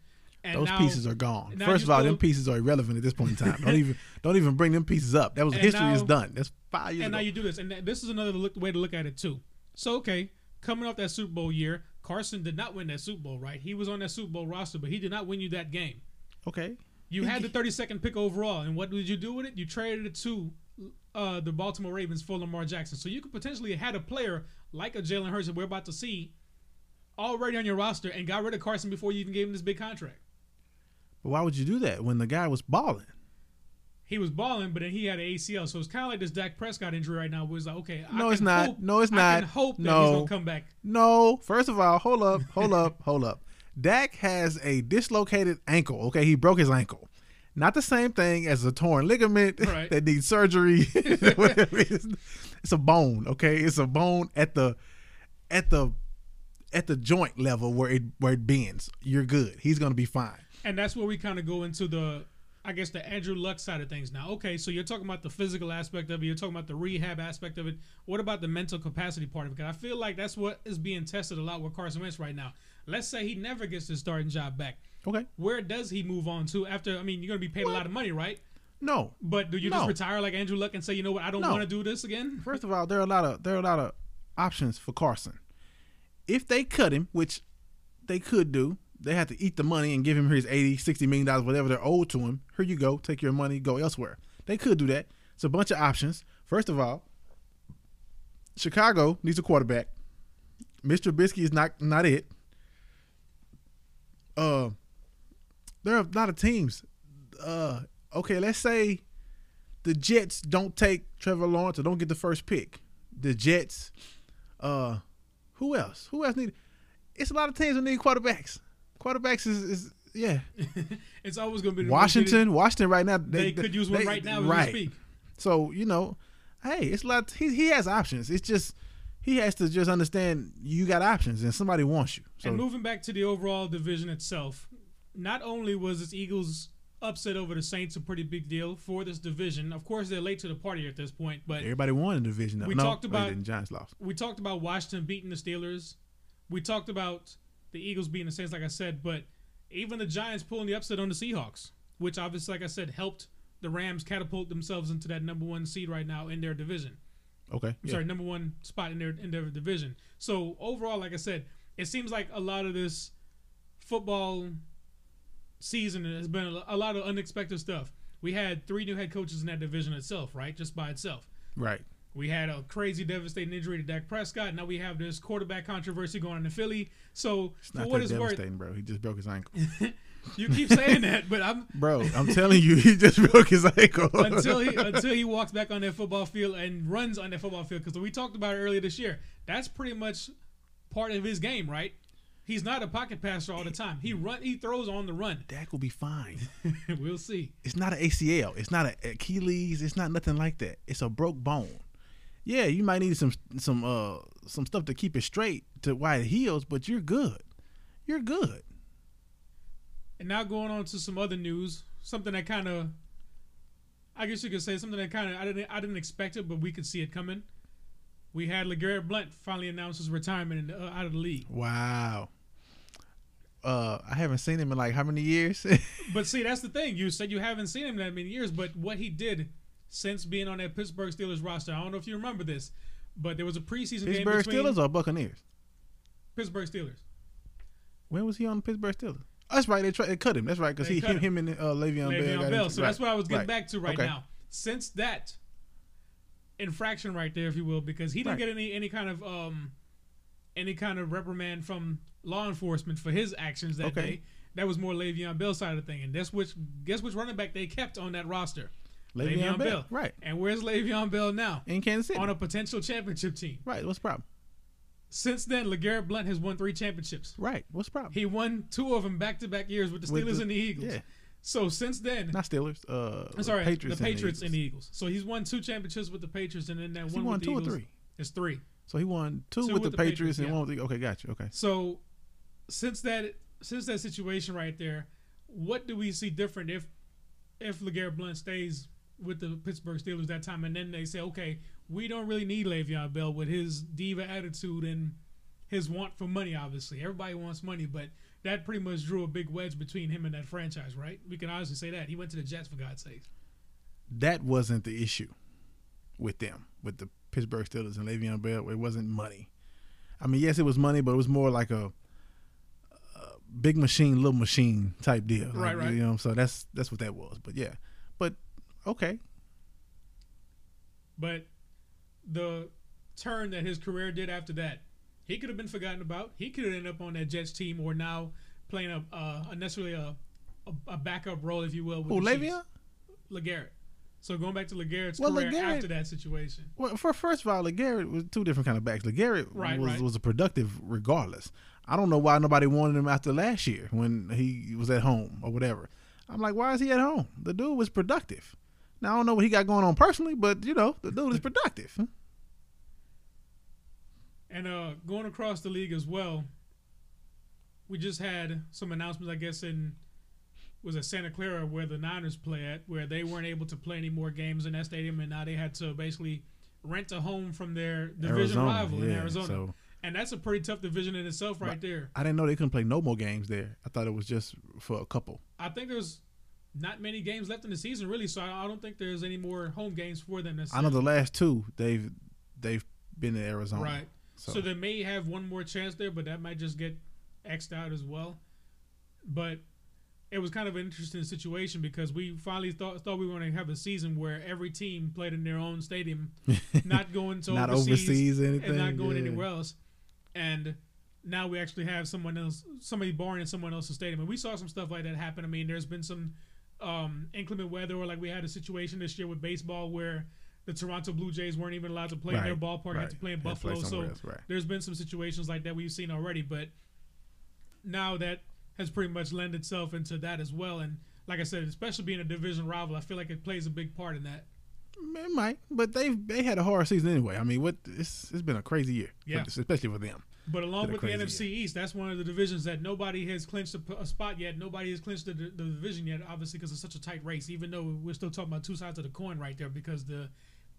And Those now- pieces are gone. First of all, them pieces are irrelevant at this point in time. Don't even don't even bring them pieces up. That was history is done. That's five years and ago. now you do this, and this is another look, way to look at it too. So okay, coming off that Super Bowl year, Carson did not win that Super Bowl, right? He was on that Super Bowl roster, but he did not win you that game. okay. You had the 32nd pick overall, and what did you do with it? You traded it to uh, the Baltimore Ravens for Lamar Jackson. So you could potentially have had a player like a Jalen Hurts that we're about to see already on your roster, and got rid of Carson before you even gave him this big contract. Why would you do that when the guy was balling? He was balling, but then he had an ACL, so it's kind of like this Dak Prescott injury right now. Where it's like, okay, I No, it's not. hope- No, it's I not. can hope that No. he's gonna come back. No. First of all, hold up, hold up, hold up. Dak has a dislocated ankle. Okay, he broke his ankle. Not the same thing as a torn ligament Right. that needs surgery. It's a bone. Okay, it's a bone at the at the at the joint level where it where it bends. You're good. He's gonna be fine. And that's where we kind of go into the, I guess, the Andrew Luck side of things now. Okay, so you're talking about the physical aspect of it, you're talking about the rehab aspect of it. What about the mental capacity part of it? Because I feel like that's what is being tested a lot with Carson Wentz right now. Let's say he never gets his starting job back. Okay. Where does he move on to after? I mean, you're going to be paid a lot of money, right? No. But do you just retire like Andrew Luck and say, you know what, I don't No. want to do this again? First of all, there are a lot of there are a lot of options for Carson. If they cut him, which they could do, they have to eat the money and give him his 80, 60 million dollars, whatever they're owed to him. Here you go, take your money, go elsewhere. They could do that. It's a bunch of options. First of all, Chicago needs a quarterback. Mr. Trubisky is not not it. Uh, there are a lot of teams. Uh, okay, let's say the Jets don't take Trevor Lawrence or don't get the first pick. The Jets, uh, who else? Who else need? It's a lot of teams that need quarterbacks. Quarterbacks is, is yeah. It's always going to be Washington, Washington right now They, could use one they- right now right. we speak. So you know, hey, it's a lot. He he has options. It's just he has to just understand you got options and somebody wants you. So and moving back to the overall division itself, not only was this Eagles upset over the Saints a pretty big deal for this division. Of course, they're late to the party at this point, but everybody won the division. Though. We no, talked about- Giants lost. we talked about Washington beating the Steelers. We talked about the Eagles beating the Saints, like I said, but even the Giants pulling the upset on the Seahawks, which obviously, like I said, helped the Rams catapult themselves into that number one seed right now in their division. Okay. I'm yeah. sorry, number one spot in their in their division. So overall, like I said, it seems like a lot of this football season has been a, a lot of unexpected stuff. We had three new head coaches in that division itself, right? Just by itself. Right. We had a crazy, devastating injury to Dak Prescott. Now we have this quarterback controversy going on in Philly. So It's for not what that it's worth, bro. He just broke his ankle. you keep saying that, but I'm bro, I'm telling you, he just broke his ankle. until he until he walks back on that football field and runs on that football field. Because we talked about it earlier this year. That's pretty much part of his game, right? He's not a pocket passer all the time. He run, he throws on the run. Dak will be fine. we'll see. It's not an ACL. It's not an Achilles. It's not nothing like that. It's a broke bone. Yeah, you might need some some uh some stuff to keep it straight to why it heals, but you're good. You're good. And now going on to some other news, something that kind of, I guess you could say something that kind of I didn't I didn't expect it, but we could see it coming. We had Legarrette Blount finally announce his retirement in, uh, out of the league. Wow. Uh, I haven't seen him in like how many years? But see, that's the thing. You said you haven't seen him that many years, but what he did since being on that Pittsburgh Steelers roster, I don't know if you remember this, but there was a preseason game Pittsburgh between Steelers or Buccaneers? Pittsburgh Steelers. When was he on the Pittsburgh Steelers? That's right. They, tried, they cut him. That's right. Because he him, him and uh, Le'Veon, Bell. Le'Veon Bell. into- So right, that's what I was getting right. back to right Okay. now. Since that infraction right there, if you will, because he didn't Right. get any any kind of um any kind of reprimand from law enforcement for his actions that Okay. day. That was more Le'Veon Bell side of the thing, and that's which guess which running back they kept on that roster. Le'Veon, Bell. Right. And where's Le'Veon Bell now? In Kansas City. On a potential championship team. right. What's the problem? Since then, LeGarrette Blount has won three championships. Right. What's the problem? He won two of them back to back years with the With Steelers the- and the Eagles. Yeah. So since then, Not Steelers. Uh, I'm sorry, Patriots the Patriots and and the Eagles. So he's won two championships with the Patriots, and then that one with the two or Eagles. three. It's three. So he won two, Two with, with the the Patriots, Patriots, and yeah. one with the. Okay, gotcha. Okay. So since that since that situation right there, what do we see different if if LeGarrette Blount stays with the Pittsburgh Steelers that time, and then they say, okay, we don't really need Le'Veon Bell with his diva attitude and his want for money. Obviously, everybody wants money, but that pretty much drew a big wedge between him and that franchise, right? We can honestly say that he went to the Jets for God's sake. That wasn't the issue with them, with the Pittsburgh Steelers and Le'Veon Bell. It wasn't money. I mean, yes, it was money, but it was more like a, a big machine, little machine type deal. Like, Right, right. You know, so that's that's what that was. But yeah, but okay, But the turn that his career did after that, he could have been forgotten about. He could have ended up on that Jets team or now playing a, uh, a necessarily a, a a backup role, if you will. With oh. Le'Veon. Legarrette. So going back to Legarrette's Well, career LeGarrette- after that situation. Well, for first of all, LeGarrette was two different kind of backs. LeGarrette Right, was right. was a productive regardless. I don't know why nobody wanted him after last year when he was at home or whatever. I'm like, why is he at home? The dude was productive. Now I don't know what he got going on personally, but you know, the dude is productive. And uh, going across the league as well, we just had some announcements, I guess, in was it Santa Clara where the Niners play at, where they weren't able to play any more games in that stadium, and now they had to basically rent a home from their division Arizona, rival in Arizona. so- and that's a pretty tough division in itself, right, Right. there. I didn't know they couldn't play no more games there. I thought it was just for a couple. I think there's not many games left in the season, really, so I I don't think there's any more home games for them. I know the last two they've they've been in Arizona. Right. So, So. they may have one more chance there, but that might just get xed out as well. But it was kind of an interesting situation because we finally thought thought we were going to have a season where every team played in their own stadium, not going to not overseas, overseas, anything. and not going yeah. anywhere else. And now we actually have someone else, somebody born in someone else's stadium, and we saw some stuff like that happen. I mean, there's been some um, inclement weather, or like we had a situation this year with baseball where the Toronto Blue Jays weren't even allowed to play in their Right, ballpark, had to play in to play Buffalo. so else, right. there's been some situations like that we've seen already, but now that has pretty much lend itself into that as well. And like I said, especially being a division rival, I feel like it plays a big part in that. It might, but they've they had a hard season anyway. I mean, what it's it's been a crazy year, Yeah. especially for them. But along with the NFC East, that's one of the divisions that nobody has clinched a, a spot yet. Nobody has clinched the, the division yet, obviously, because it's such a tight race. Even though we're still talking about two sides of the coin right there, because the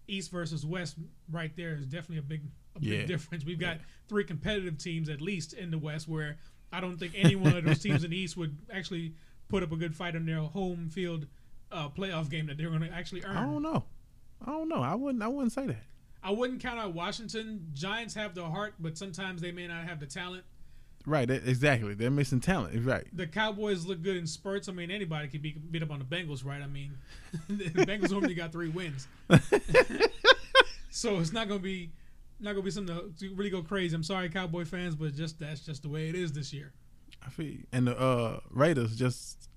East versus West right there is definitely a big a big difference. We've got Yeah. three competitive teams at least in the West, where I don't think any one of those teams in the East would actually put up a good fight in their home field uh, playoff game that they're going to actually earn. I don't know. I don't know. I wouldn't. I wouldn't say that. I wouldn't count out Washington. Giants have the heart, but sometimes they may not have the talent. Right. exactly. They're missing talent. Right. the Cowboys look good in spurts. I mean, anybody could be beat up on the Bengals, right? I mean, the Bengals only got three wins, so it's not gonna be not gonna be something to, really go crazy. I'm sorry, Cowboy fans, but just that's just the way it is this year. I feel. And the uh, Raiders just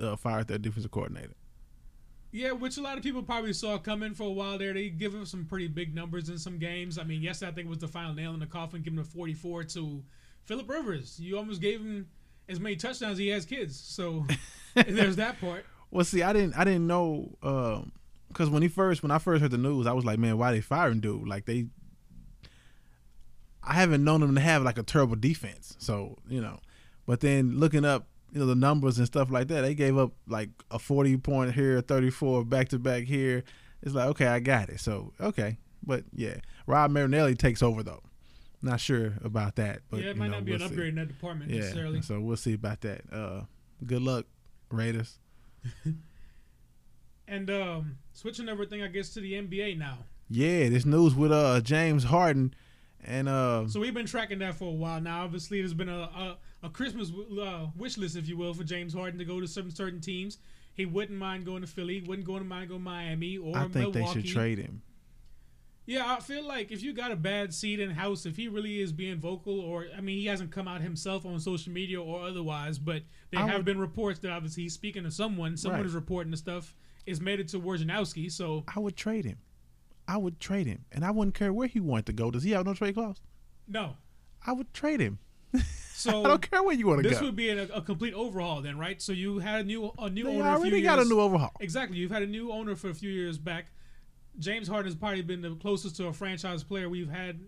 uh, fired their defensive coordinator. Yeah, which a lot of people probably saw coming for a while there. They give him some pretty big numbers in some games. I mean, yesterday I think was the final nail in the coffin, giving him 44 to Philip Rivers. You almost gave him as many touchdowns as he has kids. So there's that part. Well, see, I didn't. I didn't know um, because when he first, when I first heard the news, I was like, man, why they firing dude? Like they. I haven't known them to have like a terrible defense, so you know. But then looking up, you know, the numbers and stuff like that, they gave up like a forty point here, thirty four back to back here. It's like okay, I got it. So okay, but yeah, Rod Marinelli takes over though. Not sure about that, but yeah, it you might know, not be we'll an see. upgrade in that department Yeah, necessarily. so we'll see about that. Uh, good luck, Raiders. And um, switching everything, I guess, to the NBA now. Yeah, this news with uh James Harden and uh So we've been tracking that for a while now. Obviously, there's been a a, a Christmas uh, wish list, if you will, for James Harden to go to certain certain teams. He wouldn't mind going to Philly. Wouldn't go to mind going to Miami or I think Milwaukee. they should trade him. Yeah, I feel like if you got a bad seat in house, if he really is being vocal, or I mean, he hasn't come out himself on social media or otherwise, but there I have would- been reports that obviously he's speaking to someone. Someone Right. is reporting the stuff. Is made it to Wojnarowski, so I would trade him. I would trade him, and I wouldn't care where he wanted to go. Does he have no trade clause? no. I would trade him. So I don't care where you want to go. this would be a, a complete overhaul then, right? So you had a new a new they owner. a already few got a new overhaul. Exactly. You've had a new owner for a few years back. James Harden has probably been the closest to a franchise player we've had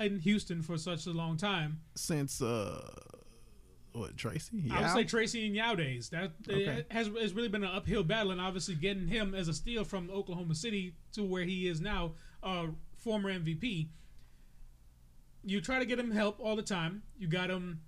in Houston for such a long time. Since uh what Tracy? I would say Tracy and Yao days. That Okay. has has really been an uphill battle, and obviously getting him as a steal from Oklahoma City to where he is now, uh, former MVP. You try to get him help all the time. You got him,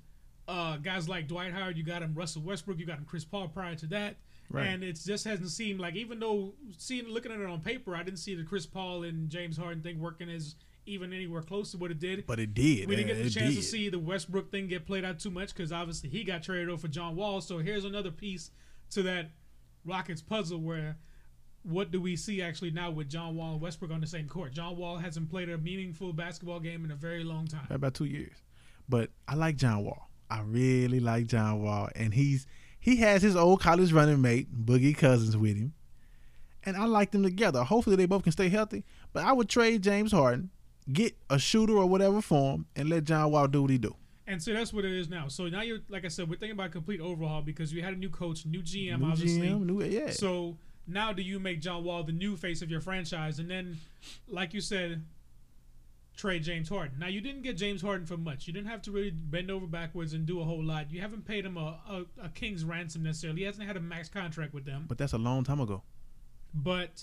uh, guys like Dwight Howard. You got him Russell Westbrook. You got him Chris Paul prior to that. Right. And it just hasn't seemed like, even though seeing looking at it on paper, I didn't see the Chris Paul and James Harden thing working as even anywhere close to what it did. but it did. We didn't get the chance to see the Westbrook thing get played out too much because obviously he got traded over for John Wall. So here's another piece to that Rockets puzzle where what do we see actually now with John Wall and Westbrook on the same court? John Wall hasn't played a meaningful basketball game in a very long time. about two years. But I like John Wall. I really like John Wall, and he's he has his old college running mate Boogie Cousins with him, and I like them together. Hopefully, they both can stay healthy. But I would trade James Harden, get a shooter or whatever for him, and let John Wall do what he do. And so that's what it is now. So now you're like I said, we're thinking about a complete overhaul because you had a new coach, new GM, new obviously. GM, new yeah. So now do you make John Wall the new face of your franchise? And then, like you said, trade James Harden. Now you didn't get James Harden for much. You didn't have to really bend over backwards and do a whole lot. You haven't paid him a, a, a king's ransom necessarily. He hasn't had a max contract with them. but that's a long time ago. But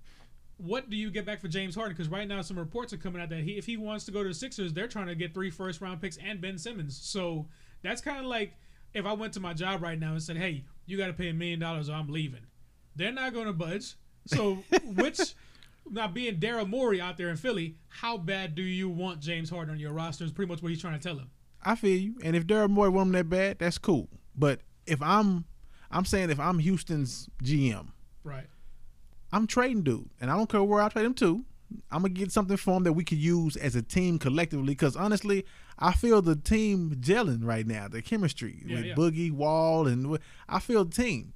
what do you get back for James Harden? Because right now some reports are coming out that he, if he wants to go to the Sixers, they're trying to get three first round picks and Ben Simmons. So that's kind of like if I went to my job right now and said, "Hey, you got to pay a million dollars or I'm leaving." They're not going to budge. So which now being Daryl Morey out there in Philly, how bad do you want James Harden on your roster? Is pretty much what he's trying to tell him. I feel you. And if Daryl Morey want him that bad, that's cool. But if I'm, I'm saying if I'm Houston's GM, Right. I'm trading dude, and I don't care where I trade him to. I'm gonna get something for him that we could use as a team collectively. Because honestly, I feel the team gelling right now. The chemistry Yeah, with yeah. Boogie, Wall, and I feel the team.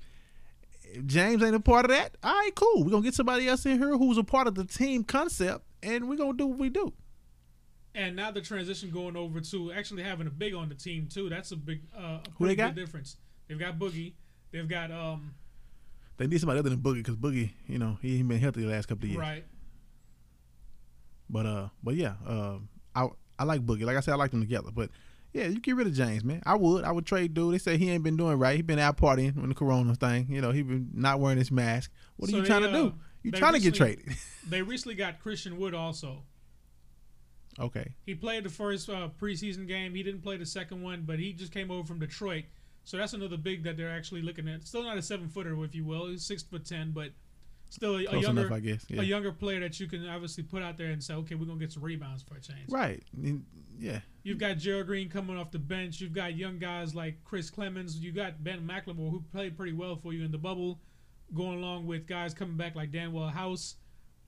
If James ain't a part of that. All right, cool. We're gonna get somebody else in here who's a part of the team concept, and we're gonna do what we do. And now the transition going over to actually having a big on the team too. That's a big, uh, a Who they got? big difference. They've got Boogie. They've got um They need somebody other than Boogie because Boogie, you know, he ain't been healthy the last couple of years. right. But uh, but yeah, uh, I I like Boogie. Like I said, I like them together. But yeah, you get rid of James, man. I would. I would trade dude. They say he ain't been doing right. He been out partying when the corona thing. You know, he been not wearing his mask. What So are you they, trying to uh, do? You trying to get traded? They recently got Christian Wood also. okay. He played the first uh, preseason game. He didn't play the second one, but he just came over from Detroit. So that's another big that they're actually looking at. Still not a seven footer, if you will. He's six foot ten, but still a, a younger enough, I guess. Yeah. a younger player that you can obviously put out there and say, okay, we're gonna get some rebounds for a change. Right. Yeah. You've got Gerald Green coming off the bench. You've got young guys like Chris Clemons. You got Ben McLemore who played pretty well for you in the bubble, going along with guys coming back like Danuel House.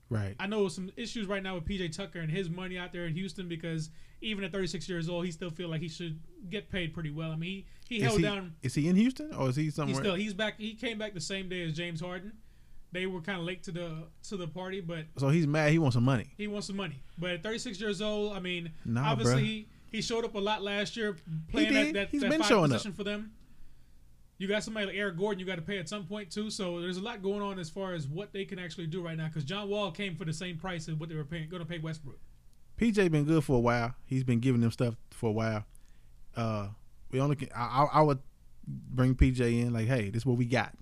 Right. I know some issues right now with PJ Tucker and his money out there in Houston because even at 36 years old, he still feel like he should get paid pretty well. I mean, he, he held he, down. is he in Houston or is he somewhere? He's still he's back. He came back the same day as James Harden. They were kind of late to the to the party, but so he's mad. He wants some money. he wants some money. But at 36 years old, I mean, Nah, obviously he, he showed up a lot last year playing that, that, He's that been five showing up. position for them. You got somebody like Eric Gordon you got to pay at some point too. So there's a lot going on as far as what they can actually do right now because John Wall came for the same price as what they were paying going to pay Westbrook. PJ been good for a while. He's been giving them stuff for a while. Uh, we only can, I, I I would bring PJ in like, hey, this is what we got.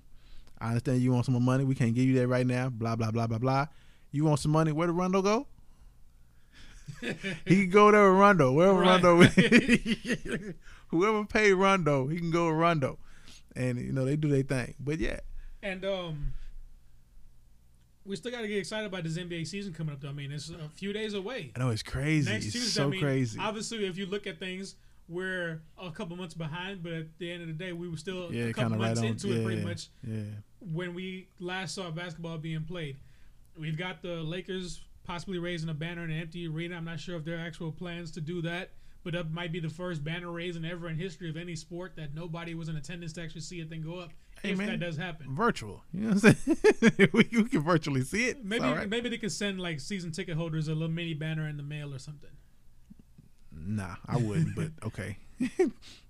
I understand you want some more money. We can't give you that right now. Blah blah blah blah blah. You want some money? Where did Rondo go? He can go there with Rondo. Wherever Right. Rondo, whoever paid Rondo, he can go with Rondo, and you know they do their thing. But yeah, And um, we still got to get excited about this NBA season coming up. Though I mean, it's a few days away. I know it's crazy. Next it's Tuesday, so I mean, crazy. Obviously, if you look at things, we're a couple months behind, but at the end of the day, we were still yeah, a kind couple of right months on. into yeah, it, pretty much. Yeah. when we last saw basketball being played. We've got the Lakers possibly raising a banner in an empty arena. I'm not sure if there are actual plans to do that, but that might be the first banner raising ever in history of any sport that nobody was in attendance to actually see it thing go up. Hey, if man. that does happen. virtual. You know what I'm saying? we, we can virtually see it. Maybe right. maybe they could send like season ticket holders a little mini banner in the mail or something. Nah, I wouldn't. but okay,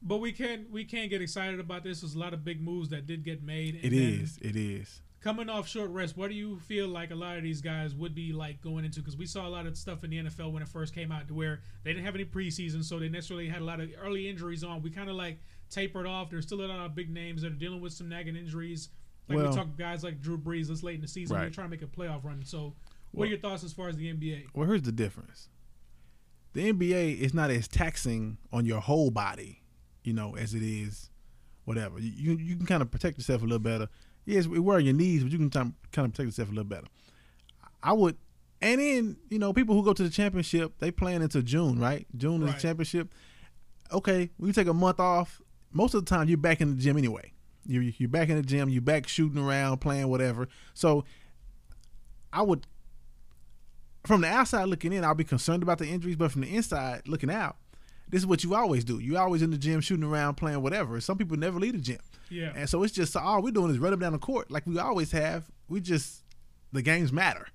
But we can't we can't get excited about this. There's a lot of big moves that did get made. and it then is. It is. Coming off short rest, what do you feel like a lot of these guys would be like going into? Because we saw a lot of stuff in the NFL when it first came out, to where they didn't have any preseason, so they necessarily had a lot of early injuries on. We kind of like tapered off. There's still a lot of big names that are dealing with some nagging injuries. Like Well- we talk guys like Drew Brees this late in the season. Right. They're trying to make a playoff run. So, what Well- are your thoughts as far as the NBA? Well, here's the difference. The NBA is not as taxing on your whole body, you know, as it is whatever. You you, you can kind of protect yourself a little better. Yes, it wear on your knees, but you can kind of protect yourself a little better. I would, and then you know, people who go to the championship, they plan until June, right? June is Right. the championship. Okay, we take a month off. Most of the time, you're back in the gym anyway. You you're back in the gym. You're back shooting around, playing whatever. So, I would from the outside looking in, I'll be concerned about the injuries, but from the inside looking out, this is what you always do. You always in the gym shooting around, playing whatever. Some people never leave the gym, Yeah. and so it's just all we're doing is run up down the court like we always have. We just the games matter.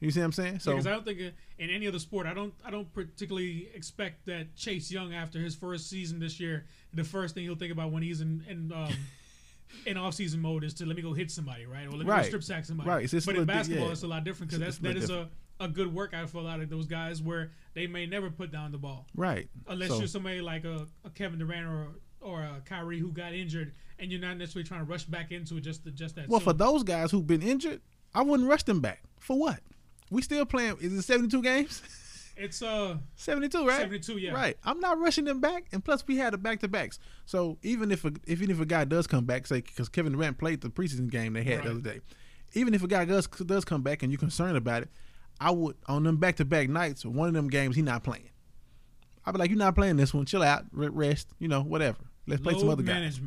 You see what I'm saying? So because I don't think in any other sport, I don't, I don't particularly expect that Chase Young after his first season this year, the first thing he'll think about when he's in in um, in off season mode is to let me go hit somebody, right, or let me go strip sack somebody. Right. It's but in basketball, yeah. it's a lot different because that's that is a, a good workout for a lot of those guys where they may never put down the ball right, unless So- you're somebody like a, a Kevin Durant or or a Kyrie who got injured and you're not necessarily trying to rush back into it just to, just that. well, soon. for those guys who've been injured, I wouldn't rush them back. For what? We still playing? Is it 72 games? it's uh 72, right? 72, yeah. Right. I'm not rushing them back, and plus we had a back to backs. So even if a, if even if a guy does come back, say because Kevin Durant played the preseason game they had Right. the other day, even if a guy does does come back and you're concerned about it, I would on them back to back nights, one of them games he not playing. I'd be like, you're not playing this one. Chill out, rest, you know, whatever. Let's play some other guys.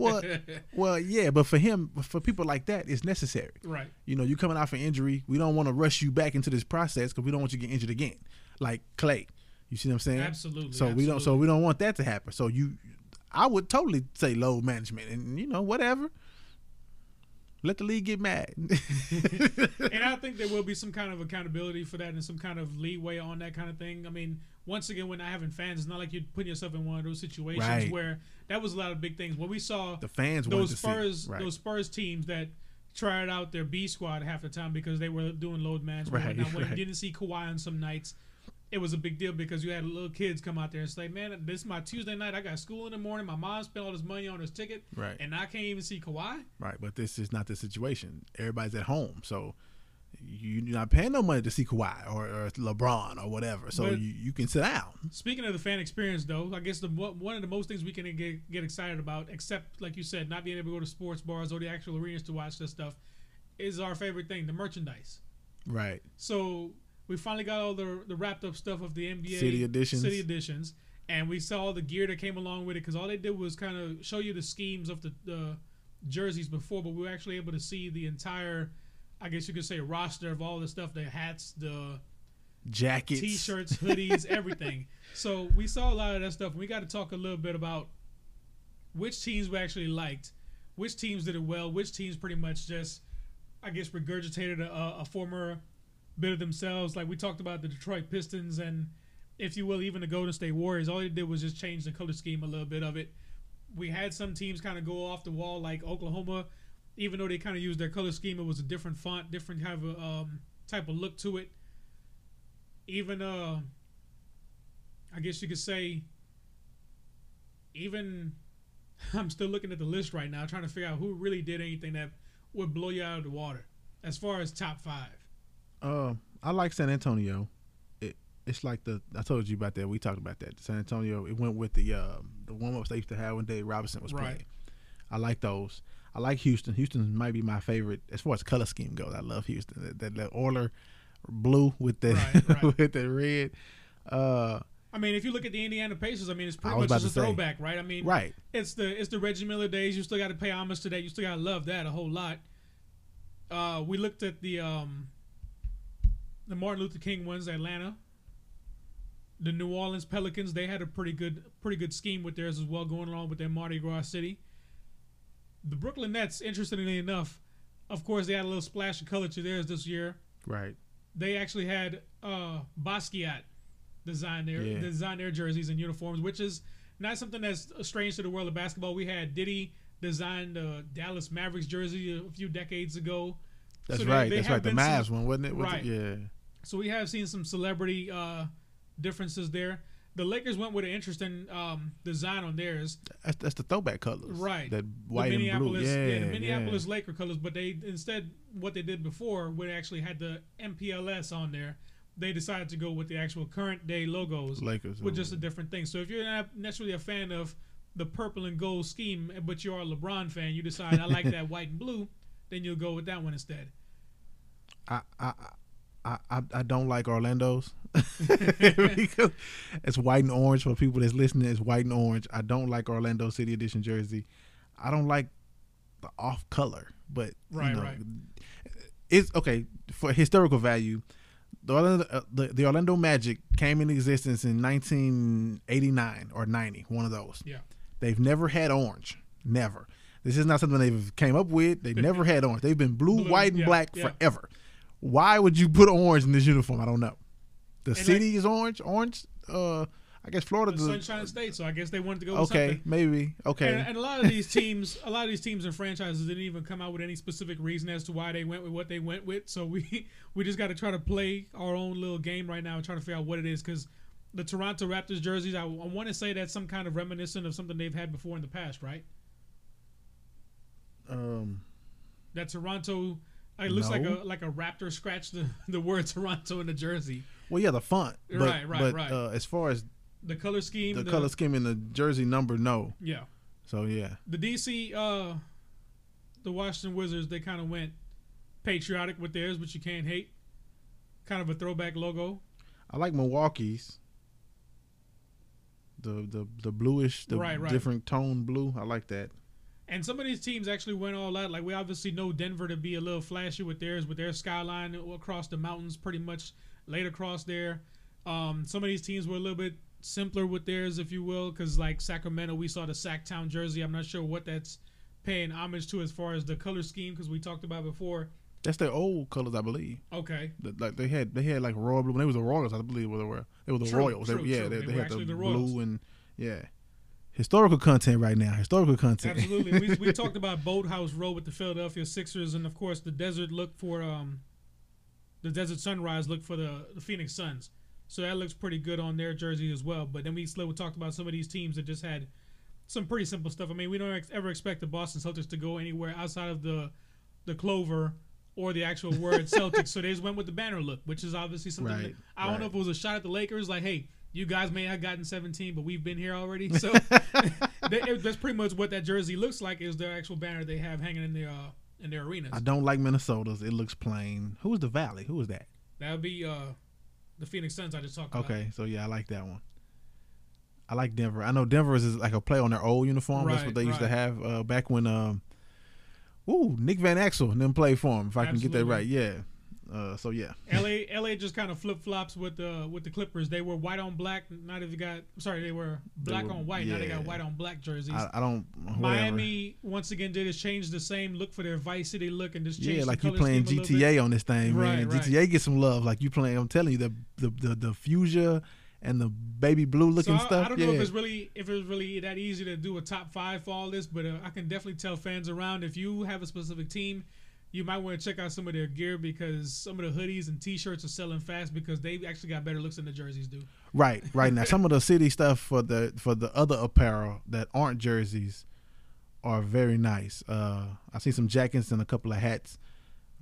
Well, well, yeah, but for him, for people like that, it's necessary. right. You know, you coming out for injury. We don't want to rush you back into this process because we don't want you to get injured again, like Clay. You see what I'm saying? Absolutely. So we don't. So we don't want that to happen. So you, I would totally say load management, and you know whatever. Let the league get mad. and I think there will be some kind of accountability for that and some kind of leeway on that kind of thing. I mean, once again, when not having fans, it's not like you're putting yourself in one of those situations Right. where that was a lot of big things. When we saw the fans those Spurs. Right. those Spurs teams that tried out their B squad half the time because they were doing load management. Right, now, when you didn't see Kawhi on some nights, it was a big deal because you had little kids come out there and say, "Man, this is my Tuesday night. I got school in the morning. My mom spent all this money on this ticket, Right. and I can't even see Kawhi." right. But this is not the situation. Everybody's at home, so you're not paying no money to see Kawhi or, or LeBron or whatever. So But- you, you can sit down. Speaking of the fan experience, though, I guess the one one of the most things we can get, get excited about, except like you said, not being able to go to sports bars or the actual arenas to watch this stuff, is our favorite thing, the merchandise. Right. So we finally got all the the wrapped up stuff of the NBA City editions. city editions, and we saw all the gear that came along with it because all they did was kind of show you the schemes of the, the jerseys before, but we were actually able to see the entire, I guess you could say, roster of all the stuff, the hats, the Jackets. t-shirts, hoodies, everything. So we saw a lot of that stuff. We got to talk a little bit about which teams we actually liked, which teams did it well, which teams pretty much just, I guess, regurgitated a, a former bit of themselves. Like we talked about the Detroit Pistons and, if you will, even the Golden State Warriors. All they did was just change the color scheme a little bit of it. We had some teams kind of go off the wall, like Oklahoma. Even though they kind of used their color scheme, it was a different font, different kind of um, type of look to it even uh I guess you could say even I'm still looking at the list right now trying to figure out who really did anything that would blow you out of the water as far as top 5. Uh, I like San Antonio. It it's like the I told you about that. We talked about that. San Antonio. It went with the uh, the warm ups they used to have when Dave Robinson was Right. playing. I like those. I like Houston. Houston might be my favorite as far as color scheme goes. I love Houston. That that, that Oiler blue with the Right, right. with the red. Uh, I mean, if you look at the Indiana Pacers, I mean, it's pretty much just a say. throwback, right? I mean, right. it's the it's the Reggie Miller days. You still got to pay homage to that. You still got to love that a whole lot. Uh, we looked at the um, the Martin Luther King ones, Atlanta. The New Orleans Pelicans, they had a pretty good pretty good scheme with theirs as well, going along with their Mardi Gras city. The Brooklyn Nets, interestingly enough, of course, they had a little splash of color to theirs this year. Right. They actually had uh, Basquiat design their Yeah. design their jerseys and uniforms, which is not something that's strange to the world of basketball. We had Diddy design the Dallas Mavericks jersey a few decades ago. That's So they- right. they That's right. The some- Mavs one, wasn't it? Was it- Right. Yeah. So we have seen some celebrity uh, differences there. The Lakers went with an interesting um, design on theirs. That's, that's the throwback colors, Right. That The white and blue. Minneapolis, Yeah, the Minneapolis yeah. Laker colors, but they instead what they did before, when they actually had the MPLS on there, they decided to go with the actual current day logos, Lakers. with just a different thing. So if you're not necessarily a fan of the purple and gold scheme, but you are a LeBron fan, you decide I like that white and blue, then you'll go with that one instead. I, I, I, I, I don't like Orlando's because it's white and orange for people that's listening. It's white and orange. I don't like Orlando City Edition jersey. I don't like the off color, but Right, you know, right. It's okay for historical value. The Orlando, uh, the, the Orlando Magic came in existence in 1989 or 90, one of those. Yeah. They've never had orange. Never. This is not something they've came up with. They never had orange. They've been blue, Blue, white, and yeah, black yeah. forever. Why would you put orange in this uniform? I don't know. The And city is orange. Orange. Uh, I guess Florida. The Sunshine State, so I guess they wanted to go with Okay, maybe. Okay. And, and a lot of these teams, a lot of these teams and franchises didn't even come out with any specific reason as to why they went with what they went with. So we we just got to try to play our own little game right now and try to figure out what it is. Because the Toronto Raptors jerseys, I, I want to say that's some kind of reminiscent of something they've had before in the past, right? um, That Toronto, it looks like a like a raptor scratched the, the word Toronto in the jersey. well, yeah, the font. But, Right, right, but, right. Uh, as far as The color scheme, the, color scheme and the jersey number, no. yeah. So yeah, the DC, uh, the Washington Wizards, they kind of went patriotic with theirs, which you can't hate. Kind of a throwback logo. I like Milwaukee's. The the the bluish, the Right, right. different tone blue. I like that. And some of these teams actually went all out. Like we obviously know Denver to be a little flashy with theirs, with their skyline across the mountains, pretty much laid across there. Um, some of these teams were a little bit simpler with theirs, if you will, because like Sacramento, we saw the Sacktown jersey. I'm not sure what that's paying homage to as far as the color scheme, because we talked about before. That's their old colors, I believe. Okay, The- Like they had, they had like royal blue. When they was the Royals, I believe where they were. They were the True, Royals. true, they, yeah, true. they, They they had the blue and yeah. Historical content right now. Historical content. Absolutely. we, we talked about Boathouse Row with the Philadelphia Sixers, and of course the desert look for um, the desert sunrise look for the, the Phoenix Suns. So that looks pretty good on their jersey as well. But then we still talked about some of these teams that just had some pretty simple stuff. I mean, we don't ex- ever expect the Boston Celtics to go anywhere outside of the the clover or the actual word Celtics. So they just went with the banner look, which is obviously something. Right, that, I don't know if it was a shot at the Lakers, like, hey, you guys may have gotten 17, but we've been here already. So they, that's pretty much what that jersey looks like. Is their actual banner they have hanging in their uh, in their arenas. I don't like Minnesota's. It looks plain. Who was the Valley? Who was that? That would be uh, the Phoenix Suns I just talked about. Okay, so yeah, I like that one. I like Denver. I know Denver is like a play on their old uniform. That's what they used to have uh, back when. Um, ooh, Nick Van Exel and them played for him. If I can get that right, yeah. Uh, so yeah, LA LA just kind of flip flops with the with the Clippers. They were white on black. Now they've got sorry they were They black were- on white. Now they got white on black jerseys. I, I don't. Whatever. Miami once again did is change the same look for their Vice City look and just change Yeah, like you playing scheme a little bit. GTA on this thing, man. Right, right. GTA get some love. Like you playing. I'm telling you, the the the, the fuchsia and the baby blue looking so I, stuff. I don't yeah. know if it's really if it's really that easy to do a top five for all this, but uh, I can definitely tell fans around if you have a specific team, you might want to check out some of their gear because some of the hoodies and T-shirts are selling fast because they actually got better looks than the jerseys do. Right, right now. Some of the city stuff for the for the other apparel that aren't jerseys are very nice. Uh, I see some jackets and a couple of hats.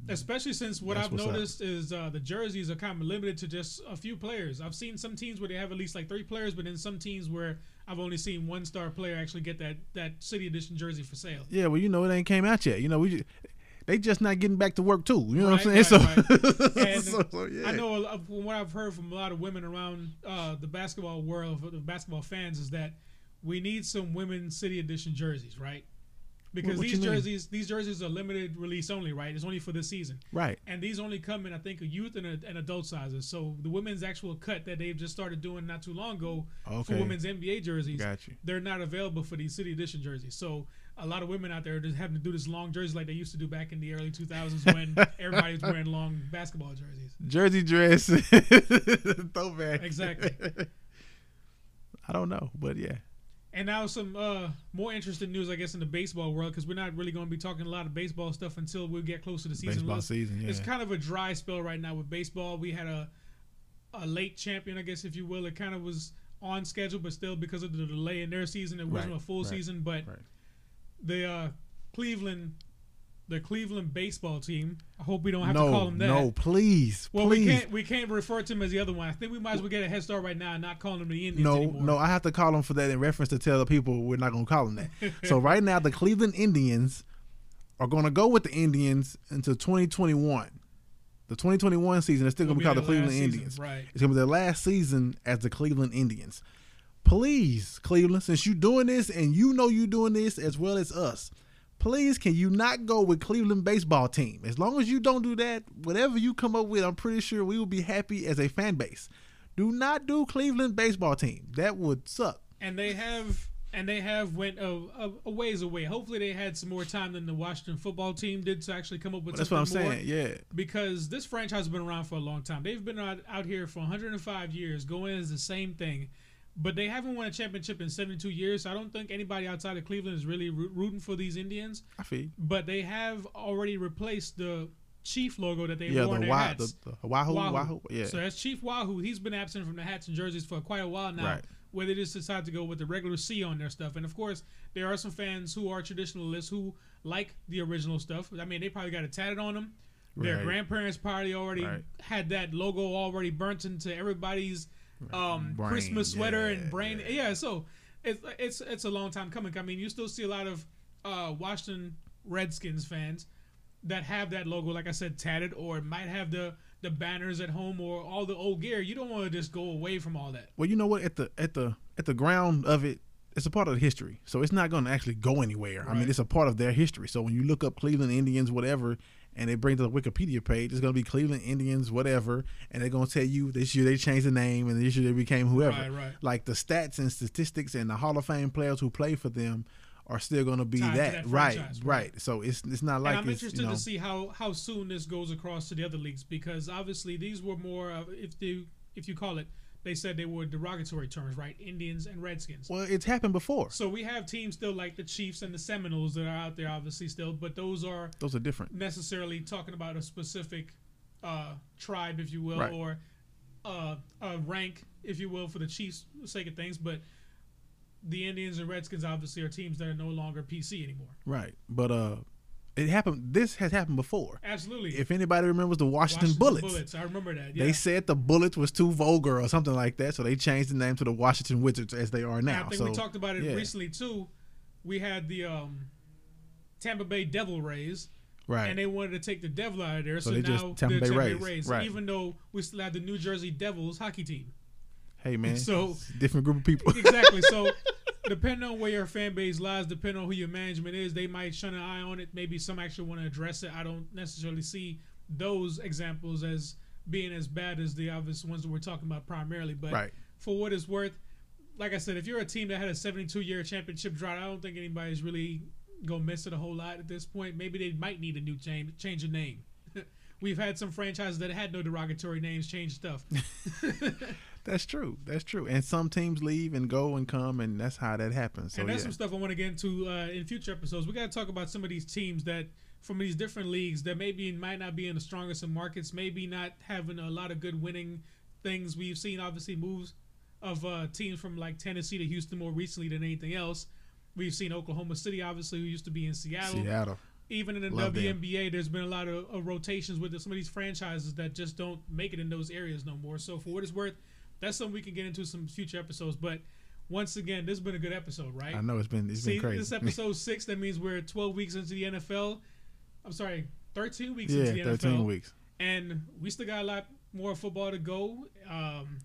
Especially since what That's I've what's up. noticed is uh, the jerseys are kind of limited to just a few players. I've seen some teams where they have at least like three players, but then some teams where I've only seen one star player actually get that that City Edition jersey for sale. Yeah, well, you know, it ain't came out yet. You know, we they just not getting back to work too. You know what I'm saying? right, so, And so, so, yeah. I know from what I've heard from a lot of women around uh, the basketball world, the basketball fans, is that we need some women City Edition jerseys, right? Because what you these jerseys, these jerseys are limited release only, right? It's only for this season, Right. and these only come in, I think, a youth and, a, and adult sizes. So the women's actual cut that they've just started doing not too long ago for women's NBA jerseys, they're not available for these City Edition jerseys. So a lot of women out there just having to do this long jersey like they used to do back in the early 2000s when everybody was wearing long basketball jerseys. Jersey dress. Throwback. Exactly. I don't know, but yeah. And now some uh, more interesting news, I guess, in the baseball world because we're not really going to be talking a lot of baseball stuff until we get close to the season. Baseball Let's- season, yeah. It's kind of a dry spell right now with baseball. We had a a late champion, I guess, if you will. It kind of was on schedule, but still because of the delay in their season, it wasn't Right, a full right, season. But right. The uh, Cleveland, the Cleveland baseball team. I hope we don't have no, to call them that. no, please, Well, please. we can't we can't refer to them as the other one. I think we might as well get a head start right now and not call them the Indians No, anymore. no, I have to call them for that in reference to tell the people we're not going to call them that. so right now, the Cleveland Indians are going to go with the Indians until 2021. The 2021 season is still going to be called the Cleveland season, Indians. right? It's going to be their last season as the Cleveland Indians. Please, Cleveland, since you're doing this and you know you're doing this as well as us, please can you not go with Cleveland baseball team? As long as you don't do that, whatever you come up with, I'm pretty sure we will be happy as a fan base. Do not do Cleveland baseball team. That would suck. and they have and they have went a, a, a ways away. Hopefully, they had some more time than the Washington football team did to actually come up with. That's what I'm saying. Yeah. Because this franchise has been around for a long time. They've been out, out here for 105 years, going as the same thing, but they haven't won a championship in 72 years. So I don't think anybody outside of Cleveland is really rooting for these Indians. I feel. But they have already replaced the Chief logo that they Yeah, wore in their Wah- hats. the, the Wahoo, Wahoo. Wahoo. Yeah. So that's Chief Wahoo. He's been absent from the hats and jerseys for quite a while now. Right. Where they just decided to go with the regular C on their stuff. And of course, there are some fans who are traditionalists who like the original stuff. I mean, they probably got it tatted on them. Their Right. grandparents probably already Right. had that logo already burnt into everybody's um, Brain, Christmas sweater yeah, and brain. yeah. Yeah. so it's it's it's a long time coming. I mean, you still see a lot of uh, Washington Redskins fans that have that logo, like I said, tatted, or might have the the banners at home or all the old gear. You don't want to just go away from all that. Well, you know what? At the at the at the ground of it, it's a part of the history. So it's not going to actually go anywhere. I mean, it's a part of their history. So when you look up Cleveland Indians, whatever, and they bring to the Wikipedia page, it's going to be Cleveland Indians, whatever, and they're going to tell you this year they changed the name and this year they became whoever. Right, right. Like the stats and statistics and the Hall of Fame players who play for them are still going to be that. that right, right, right. So it's it's not like and I'm it's, interested you know, to see how how soon this goes across to the other leagues because obviously these were more of if you if you call it they said they were derogatory terms, right? Indians and Redskins. Well, it's happened before. So we have teams still like the Chiefs and the Seminoles that are out there, obviously still, but those are Those are different. necessarily talking about a specific uh, tribe, if you will, Right. or uh, a rank, if you will, for the Chiefs' sake of things. But the Indians and Redskins obviously are teams that are no longer PC anymore. Right, but uh, it happened. This has happened before. Absolutely. If anybody remembers the Washington, Washington Bullets, I remember that. Yeah. they said the Bullets was too vulgar or something like that, so they changed the name to the Washington Wizards as they are now. I think so we talked about it yeah. recently too. We had the um, Tampa Bay Devil Rays, right, and they wanted to take the Devil out of there. So, So they just now Tampa they're Bay Tampa Bay Rays, Rays, right. even though we still have the New Jersey Devils hockey team. hey man, so- different group of people. exactly. So, depending on where your fan base lies, depending on who your management is, they might shun an eye on it. Maybe some actually want to address it. I don't necessarily see those examples as being as bad as the obvious ones that we're talking about primarily. But right, for what it's worth, like I said, if you're a team that had a 72 year championship drought, I don't think anybody's really gonna miss it a whole lot at this point. Maybe they might need a new change, change of name. We've had some franchises that had no derogatory names change stuff. that's true. That's true. And some teams leave and go and come, and that's how that happens. So and that's yeah, some stuff I want to get into uh, in future episodes. We got to talk about some of these teams that from these different leagues that maybe might not be in the strongest of markets, maybe not having a lot of good winning things. We've seen obviously moves of uh, teams from like Tennessee to Houston more recently than anything else. We've seen Oklahoma City, obviously, who used to be in Seattle. Seattle. Even in the Love them. WNBA, there's been a lot of, of rotations with some of these franchises that just don't make it in those areas no more. So for what it's worth, that's something we can get into some future episodes. But once again, this has been a good episode, right? I know it's been it's See, been crazy. this episode six. That means we're 12 weeks into the NFL. I'm sorry, 13 weeks yeah, into the thirteen NFL, weeks. and we still got a lot more football to go. Um,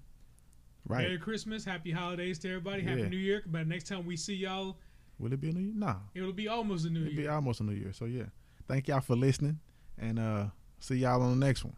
Right. Merry Christmas, Happy Holidays to everybody, Happy Yeah. New Year. But next time we see y'all, Will it be a new year? No, it'll be almost a new year. it'll be almost a new year. So yeah, thank y'all for listening, and uh, see y'all on the next one.